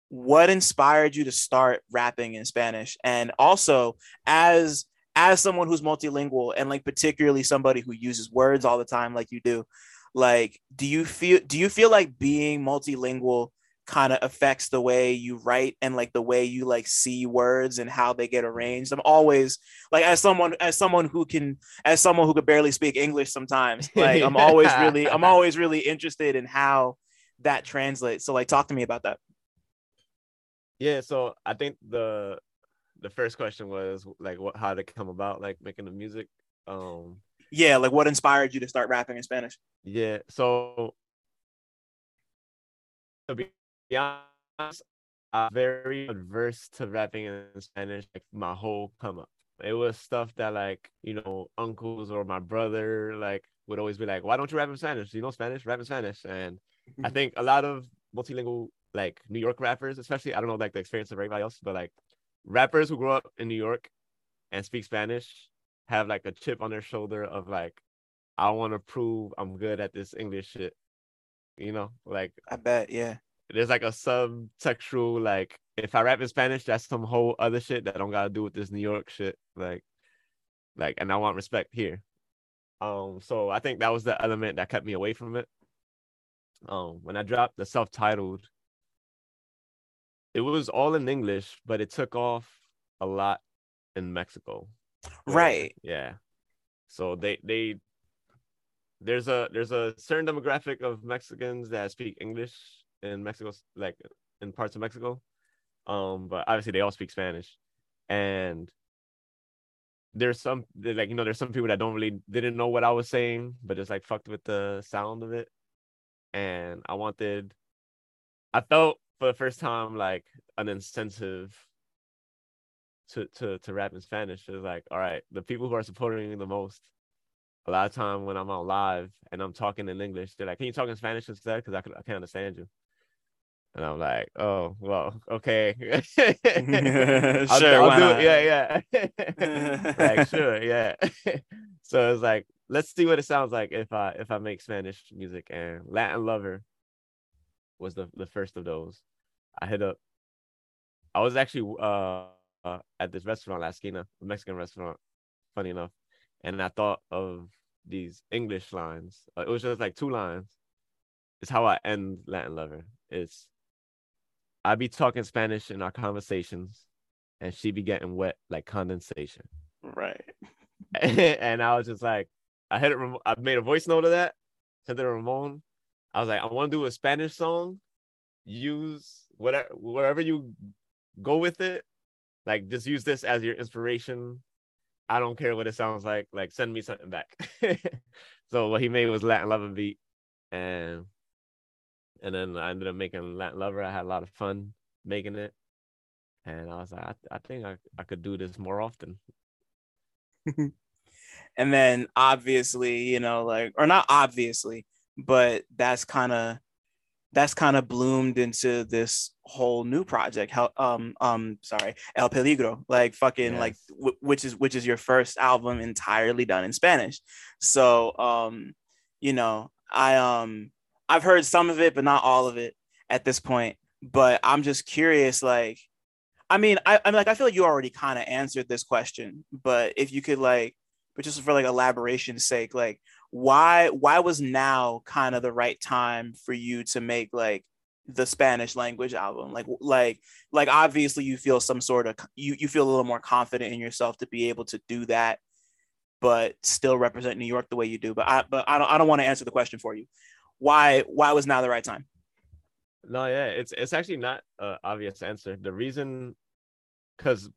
what inspired you to start rapping in Spanish? And also, as as someone who's multilingual and like particularly somebody who uses words all the time, like you do, like do you feel do you feel like being multilingual kind of affects the way you write and like the way you like see words and how they get arranged? I'm always like as someone as someone who can as someone who could barely speak english sometimes like i'm always really i'm always really interested in how that translates. So like talk to me about that. Yeah, so I think the the first question was like what how to come about like making the music. Um yeah like what inspired you to start rapping in spanish yeah, so to be honest, I'm very adverse to rapping in Spanish like my whole come up. It was stuff that like, you know, uncles or my brother like would always be like, Why don't you rap in Spanish? You know Spanish, rap in Spanish. And I think a lot of multilingual like New York rappers, especially I don't know like the experience of everybody else, but like rappers who grow up in New York and speak Spanish have like a chip on their shoulder of like, I want to prove I'm good at this English shit. You know, like i bet yeah there's like a subtextual like if I rap in Spanish, that's some whole other shit that don't gotta do with this New York shit. Like, like, and I want respect here. Um, so I think that was the element that kept me away from it. Um, when I dropped the self-titled, it was all in English, but it took off a lot in Mexico. right Yeah. So they they there's a there's a certain demographic of Mexicans that speak English in Mexico, like in parts of Mexico. Um, but obviously they all speak Spanish, and there's some like you know there's some people that don't really didn't know what I was saying, but just like fucked with the sound of it, and I wanted, I felt for the first time like an incentive to to to rap in Spanish. It's like, all right, the people who are supporting me the most, a lot of time when I'm on live and I'm talking in English, they're like, "Can you talk in Spanish instead? Because I can I can't understand you." And I'm like, "Oh, well, okay." sure I'll, I'll not? it. Yeah, yeah. like, sure, yeah. so it's like, let's see what it sounds like if I if I make Spanish music. And Latin Lover was the the first of those. I hit up. I was actually uh, uh at this restaurant, La Esquina, a Mexican restaurant. Funny enough, and I thought of these English lines. Uh, it was just like two lines. It's how I end Latin Lover. It's I be talking Spanish in our conversations, and she be getting wet like condensation. Right. and I was just like, I had it. I made a voice note of that. Sent it to Ramon. I was like, I want to do a Spanish song. Use whatever wherever you go with it. Like, just use this as your inspiration. I don't care what it sounds like. Like, send me something back. so what he made was Latin Lover beat, and and then I ended up making Latin Lover. I had a lot of fun making it, and I was like, I, I think I, I could do this more often. and then obviously, you know, like or not obviously, but that's kind of that's kind of bloomed into this whole new project. How um um sorry el peligro like fucking yes. like w- which is which is your first album entirely done in spanish. So um you know i um i've heard some of it but not all of it at this point. But i'm just curious like i mean i i'm like i feel like you already kind of answered this question but if you could like but just for like elaboration's sake like why why was now kind of the right time for you to make like the Spanish language album? Like like like obviously you feel some sort of you you feel a little more confident in yourself to be able to do that, but still represent New York the way you do. But I but I don't I don't want to answer the question for you. Why why was now the right time? No, yeah, it's it's actually not an obvious answer. The reason, because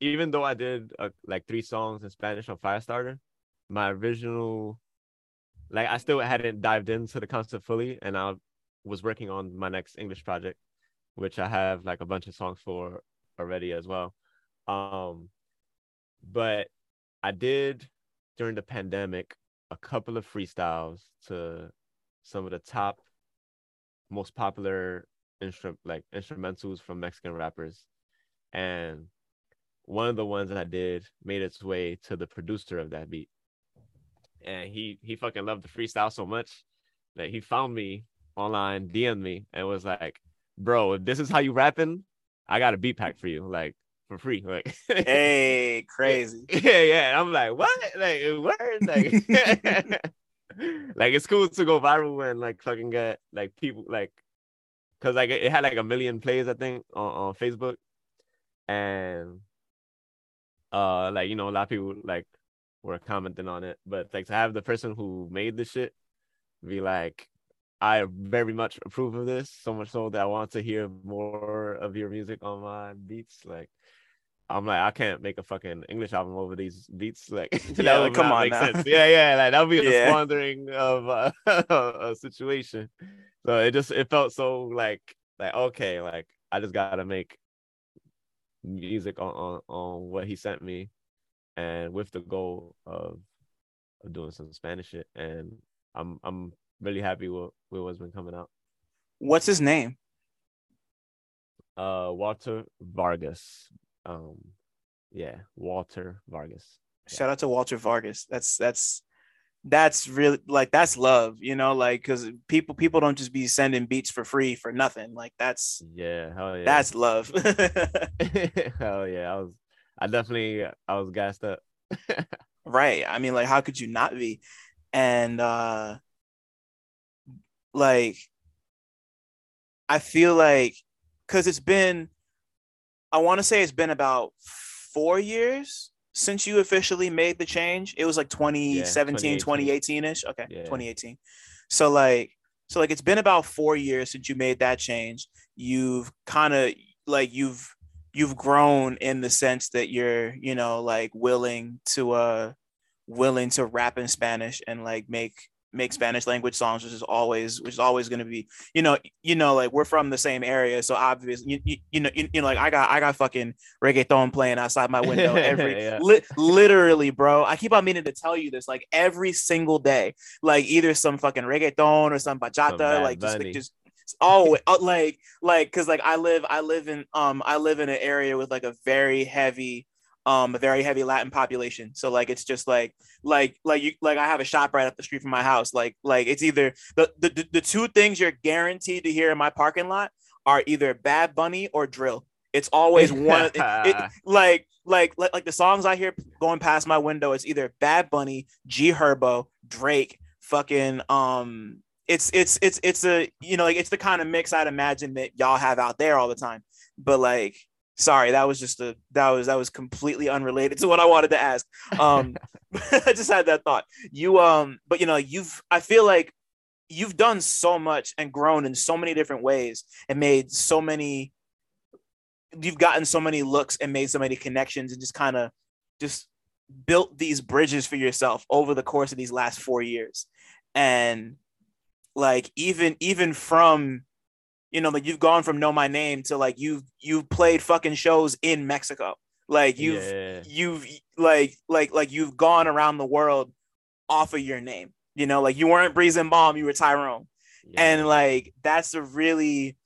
even though I did uh, like three songs in Spanish on Firestarter, my original like I still hadn't dived into the concept fully, and I was working on my next English project, which I have like a bunch of songs for already as well. Um, but I did during the pandemic a couple of freestyles to some of the top, most popular instrument like instrumentals from Mexican rappers, and one of the ones that I did made its way to the producer of that beat and he he fucking loved the freestyle so much that he found me online, DM'd me, and was like, "Bro, if this is how you rapping, I got a beat pack for you, like for free." Like, hey, crazy. Yeah, yeah. And I'm like, what? Like, word? Like, like it's cool to go viral and like fucking get like people like, cause like it had like a million plays I think on, on Facebook, and uh like you know a lot of people like were commenting on it. But like to have the person who made the shit be like, I very much approve of this, so much so that I want to hear more of your music on my beats. Like, I'm like, I can't make a fucking English album over these beats. Like, yeah, like, come on, now. yeah, yeah, like that would be yeah. a squandering of uh, a situation. So it just it felt so like like okay, like I just gotta make music on on, on what he sent me and with the goal of, of doing some Spanish shit. And I'm I'm really happy with, with what's been coming out. What's his name? Uh, Walter Vargas. Um, yeah, Walter Vargas. Shout out to Walter Vargas. That's that's that's really like that's love, you know, like because people people don't just be sending beats for free for nothing. Like that's yeah, hell yeah, that's love. hell yeah, I was I definitely I was gassed up. right. I mean, like, how could you not be? And uh like I feel like because it's been I want to say it's been about four years since you officially made the change. It was like 2017, 2018 ish. Okay, yeah. 2018. So like so like it's been about four years since you made that change. You've kind of like you've you've grown in the sense that you're you know like willing to uh willing to rap in spanish and like make make spanish language songs which is always which is always going to be you know you know like we're from the same area so obviously you, you, you know you, you, know like i got i got fucking reggaeton playing outside my window every yeah. li- literally bro. I keep on meaning to tell you this like every single day. Like either some fucking reggaeton or some bachata some like just, like just oh like like because like i live i live in um i live in an area with like a very heavy um a very heavy latin population so like it's just like like like you like i have a shop right up the street from my house like like it's either the the, the two things you're guaranteed to hear in my parking lot are either bad bunny or drill It's always one. it, it, like, like, like, like the songs I hear going past my window. It's either Bad Bunny, G Herbo, Drake, fucking um. It's it's it's it's a you know like it's the kind of mix I'd imagine that y'all have out there all the time. But like, sorry, that was just a that was that was completely unrelated to what I wanted to ask. Um, I just had that thought. You um, but you know you've I feel like you've done so much and grown in so many different ways and made so many you've gotten so many looks and made so many connections and just kind of just built these bridges for yourself over the course of these last four years and like even even from you know like you've gone from know my name to like you've you've played fucking shows in mexico. Like you've Yeah. you've like like like you've gone around the world off of your name you know? Like you weren't breeze embalm you were tyrone. Yeah. and like that's a really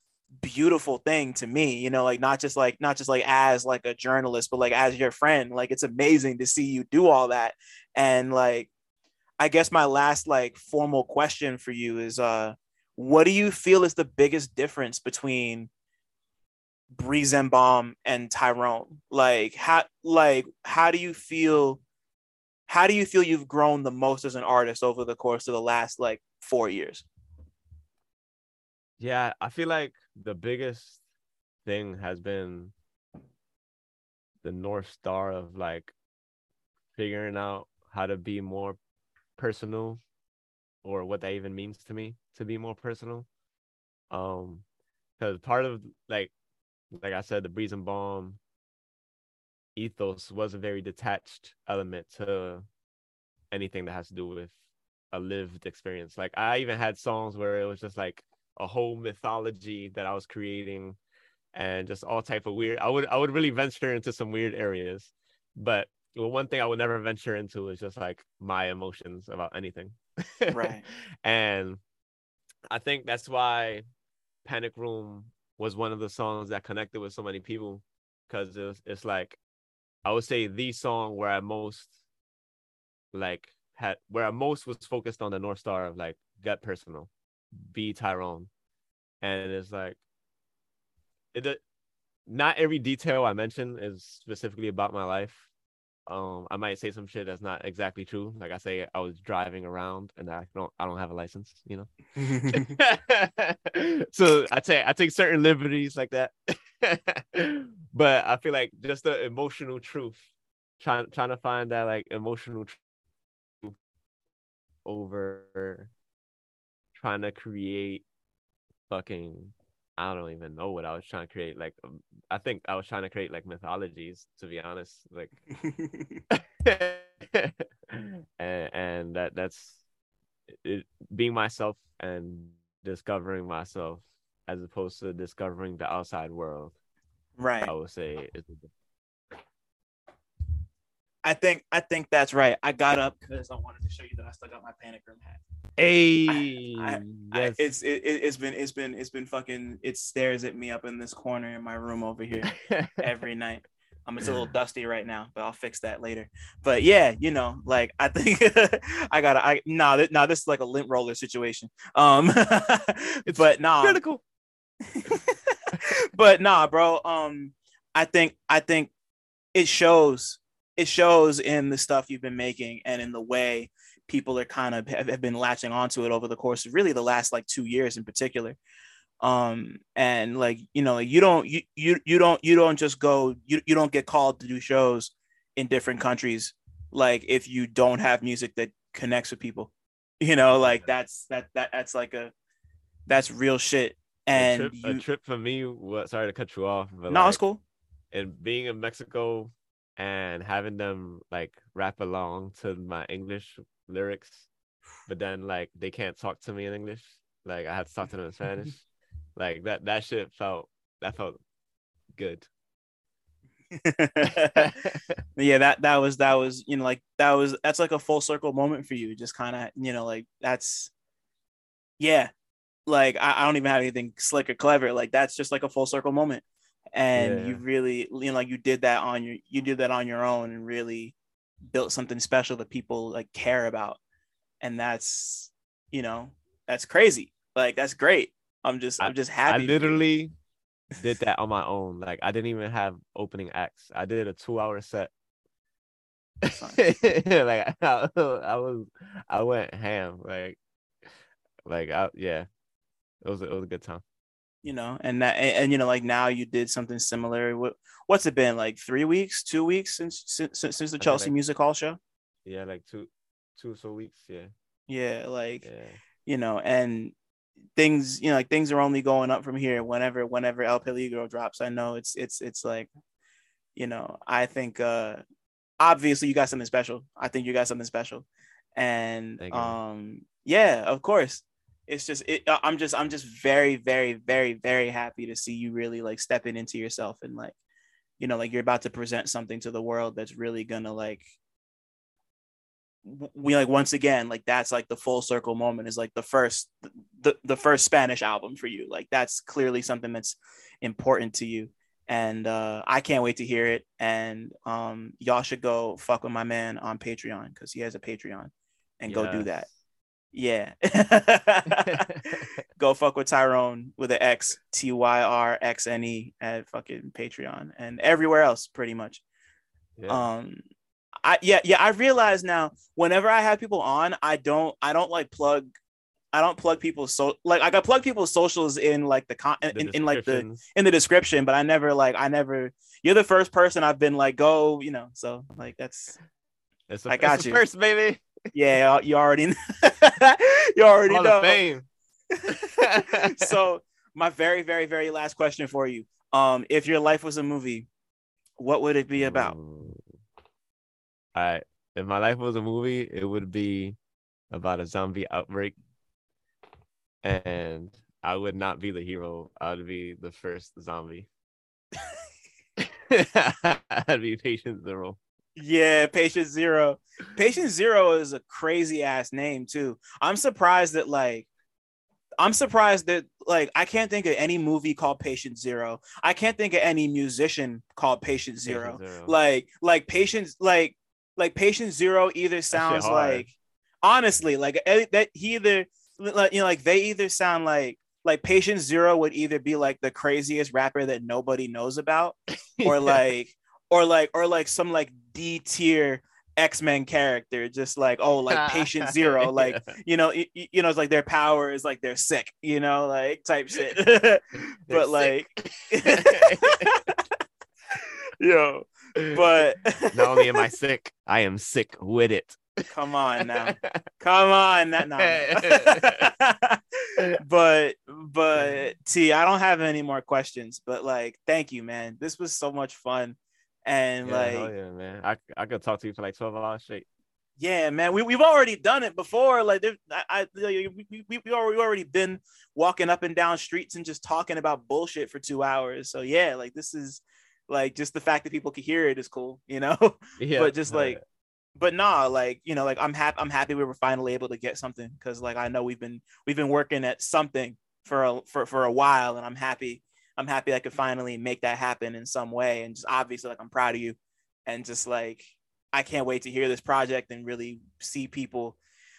beautiful thing to me you know? Like not just like not just like as like a journalist but like as your friend. Like it's amazing to see you do all that. And like i guess my last like formal question for you is uh what do you feel is the biggest difference between Breeze and Tyrone? Like how like how do you feel how do you feel you've grown the most as an artist over the course of the last like four years? Yeah, I feel like the biggest thing has been the north star of like figuring out how to be more personal or what that even means to me to be more personal. Um because part of like like I said, the breeze embalm ethos was a very detached element to anything that has to do with a lived experience. Like I even had songs where it was just like a whole mythology that I was creating and just all type of weird I would I would really venture into some weird areas. But well, one thing I would never venture into is just like my emotions about anything. Right. and I think that's why Panic Room was one of the songs that connected with so many people because it's, it's like I would say the song where I most like had where I most was focused on the North Star of like get personal, be Tyrone. And it's like it not every detail I mention is specifically about my life. Um, I might say some shit that's not exactly true. Like I say, I was driving around and I don't, I don't have a license, you know. so I take, I take certain liberties like that. but I feel like just the emotional truth, trying, trying to find that like emotional truth over trying to create fucking I don't even know what I was trying to create. Like, um, I think I was trying to create like mythologies, to be honest. Like, and and that that's it, being myself and discovering myself as opposed to discovering the outside world. right. I would say is I think I think that's right. I got up because I wanted to show you that I still got my panic room hat. a I- I- it's it, it's been it's been it's been fucking it stares at me up in this corner in my room over here every night. Um, it's a little dusty right now, but I'll fix that later. But yeah, you know, like I think I gotta I nah th- nah this is like a lint roller situation. Um, but nah, critical. but nah, bro. Um, I think I think it shows. It shows in the stuff you've been making and in the way people are kind of have, have been latching onto it over the course of really the last like two years in particular. Um, and like you know, you don't you you you don't you don't just go you you don't get called to do shows in different countries like if you don't have music that connects with people. You know, like that's that that that's like a that's real shit. And a, trip, you, a trip for me. What? Sorry to cut you off, but no, like, it's cool. and being in Mexico and having them like rap along to my English lyrics, but then like they can't talk to me in English. Like I had to talk to them in Spanish. like that that shit felt that felt good. yeah, that that was that was you know like that was that's like a full circle moment for you. Just kind of you know like that's yeah, like I, I don't even have anything slick or clever. Like that's just like a full circle moment, and you really you know like you did that on your you did that on your own and really built something special that people like care about, and that's you know that's crazy. Like that's great. I'm just I'm just I happy. you. literally did that on my own. Like I didn't even have opening acts. I did a two hour set. like I, I was, I went ham. Like, like I, yeah, it was it was a good time. You know, and that and, and you know, like now you did something similar. What what's it been like? Three weeks, two weeks since since, since the Chelsea like, Music Hall show. Yeah, like two two or so weeks. Yeah. Yeah, like yeah. you know, and things you know like things are only going up from here whenever whenever El Peligro drops. I know it's it's it's like you know I think uh obviously you got something special. I think you got something special, and um yeah, of course. It's just it, I'm just I'm just very very very very happy to see you really like stepping into yourself and like you know like you're about to present something to the world that's really gonna like we like once again like that's like the full circle moment is like the first the, the first spanish album for you. Like that's clearly something that's important to you. And uh i can't wait to hear it. And um y'all should go fuck with my man on patreon because he has a patreon and yes. go do that yeah. Go fuck with tyrone with an x t-y-r-x-n-e at fucking patreon and everywhere else pretty much. Yeah. um I yeah yeah I realize now whenever I have people on I don't I don't like plug I don't plug people's so like I got plug people's socials in like the con in, in like the in the description but I never like I never you're the first person I've been like go you know so like that's it's a, I got you. first baby yeah you already you already Hall know fame so my very very very last question for you um if your life was a movie what would it be about I if my life was a movie, it would be about a zombie outbreak, and I would not be the hero. I would be the first zombie. I'd be patient zero. Yeah, patient zero. Patient zero is a crazy ass name too. I'm surprised that like I'm surprised that like I can't think of any movie called Patient Zero. I can't think of any musician called Patient Zero. Patient Zero. Like like Patience like like patient zero either sounds like honestly like eh, that he either like you know like they either sound like like patient zero would either be like the craziest rapper that nobody knows about or yeah. like or like or like some like d tier x-men character just like oh like patient zero like you know you, you know it's like their power is like they're sick you know like type shit but like yo but not only am I sick, I am sick with it. Come on now. Come on. That no. but but T, I don't have any more questions, but like thank you, man. This was so much fun. And yeah, like yeah, man. I I could talk to you for like 12 hours straight. Yeah, man. We we've already done it before. Like I, I we, we, we already, been walking up and down streets and just talking about bullshit for two hours. So yeah, like this is like just the fact that people can hear it is cool, you know. Yeah. but just like, but nah, like you know, like I'm happy. I'm happy we were finally able to get something because like I know we've been we've been working at something for a for for a while, and I'm happy. I'm happy I could finally make that happen in some way, and just obviously like I'm proud of you, and just like I can't wait to hear this project and really see people.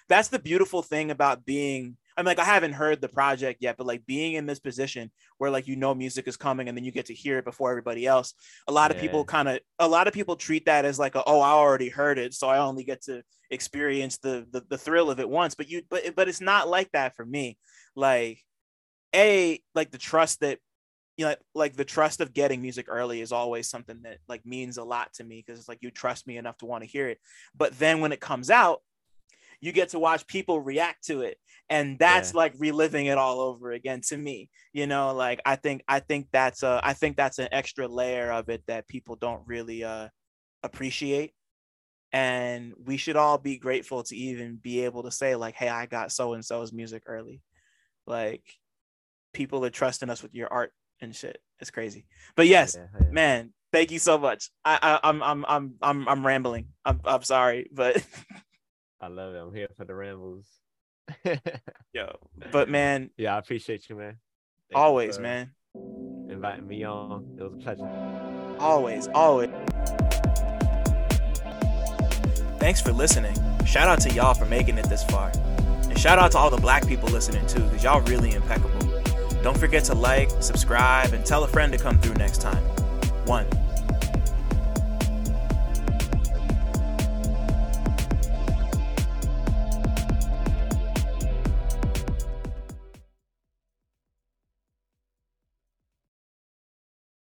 That's the beautiful thing about being I'm like, I haven't heard the project yet, but like being in this position where like you know music is coming and then you get to hear it before everybody else. A lot yeah. of people kind of a lot of people treat that as like a, oh, I already heard it, so I only get to experience the, the the thrill of it once. But you but but it's not like that for me. Like, a like the trust that you know, like the trust of getting music early is always something that like means a lot to me because it's like you trust me enough to want to hear it. But then when it comes out, you get to watch people react to it and that's yeah. like reliving it all over again to me you know like i think i think that's a i think that's an extra layer of it that people don't really uh appreciate and we should all be grateful to even be able to say like hey i got so and so's music early like people are trusting us with your art and shit it's crazy but yes yeah, yeah. man thank you so much I, I i'm i'm i'm i'm, I'm rambling I'm, I'm sorry but i love it i'm here for the rambles Yo, but man, yeah, I appreciate you, man. Thank always, you man. Inviting me on, it was a pleasure. Always, always. Thanks for listening. Shout out to y'all for making it this far. And shout out to all the black people listening too, because y'all really impeccable. Don't forget to like, subscribe, and tell a friend to come through next time. One.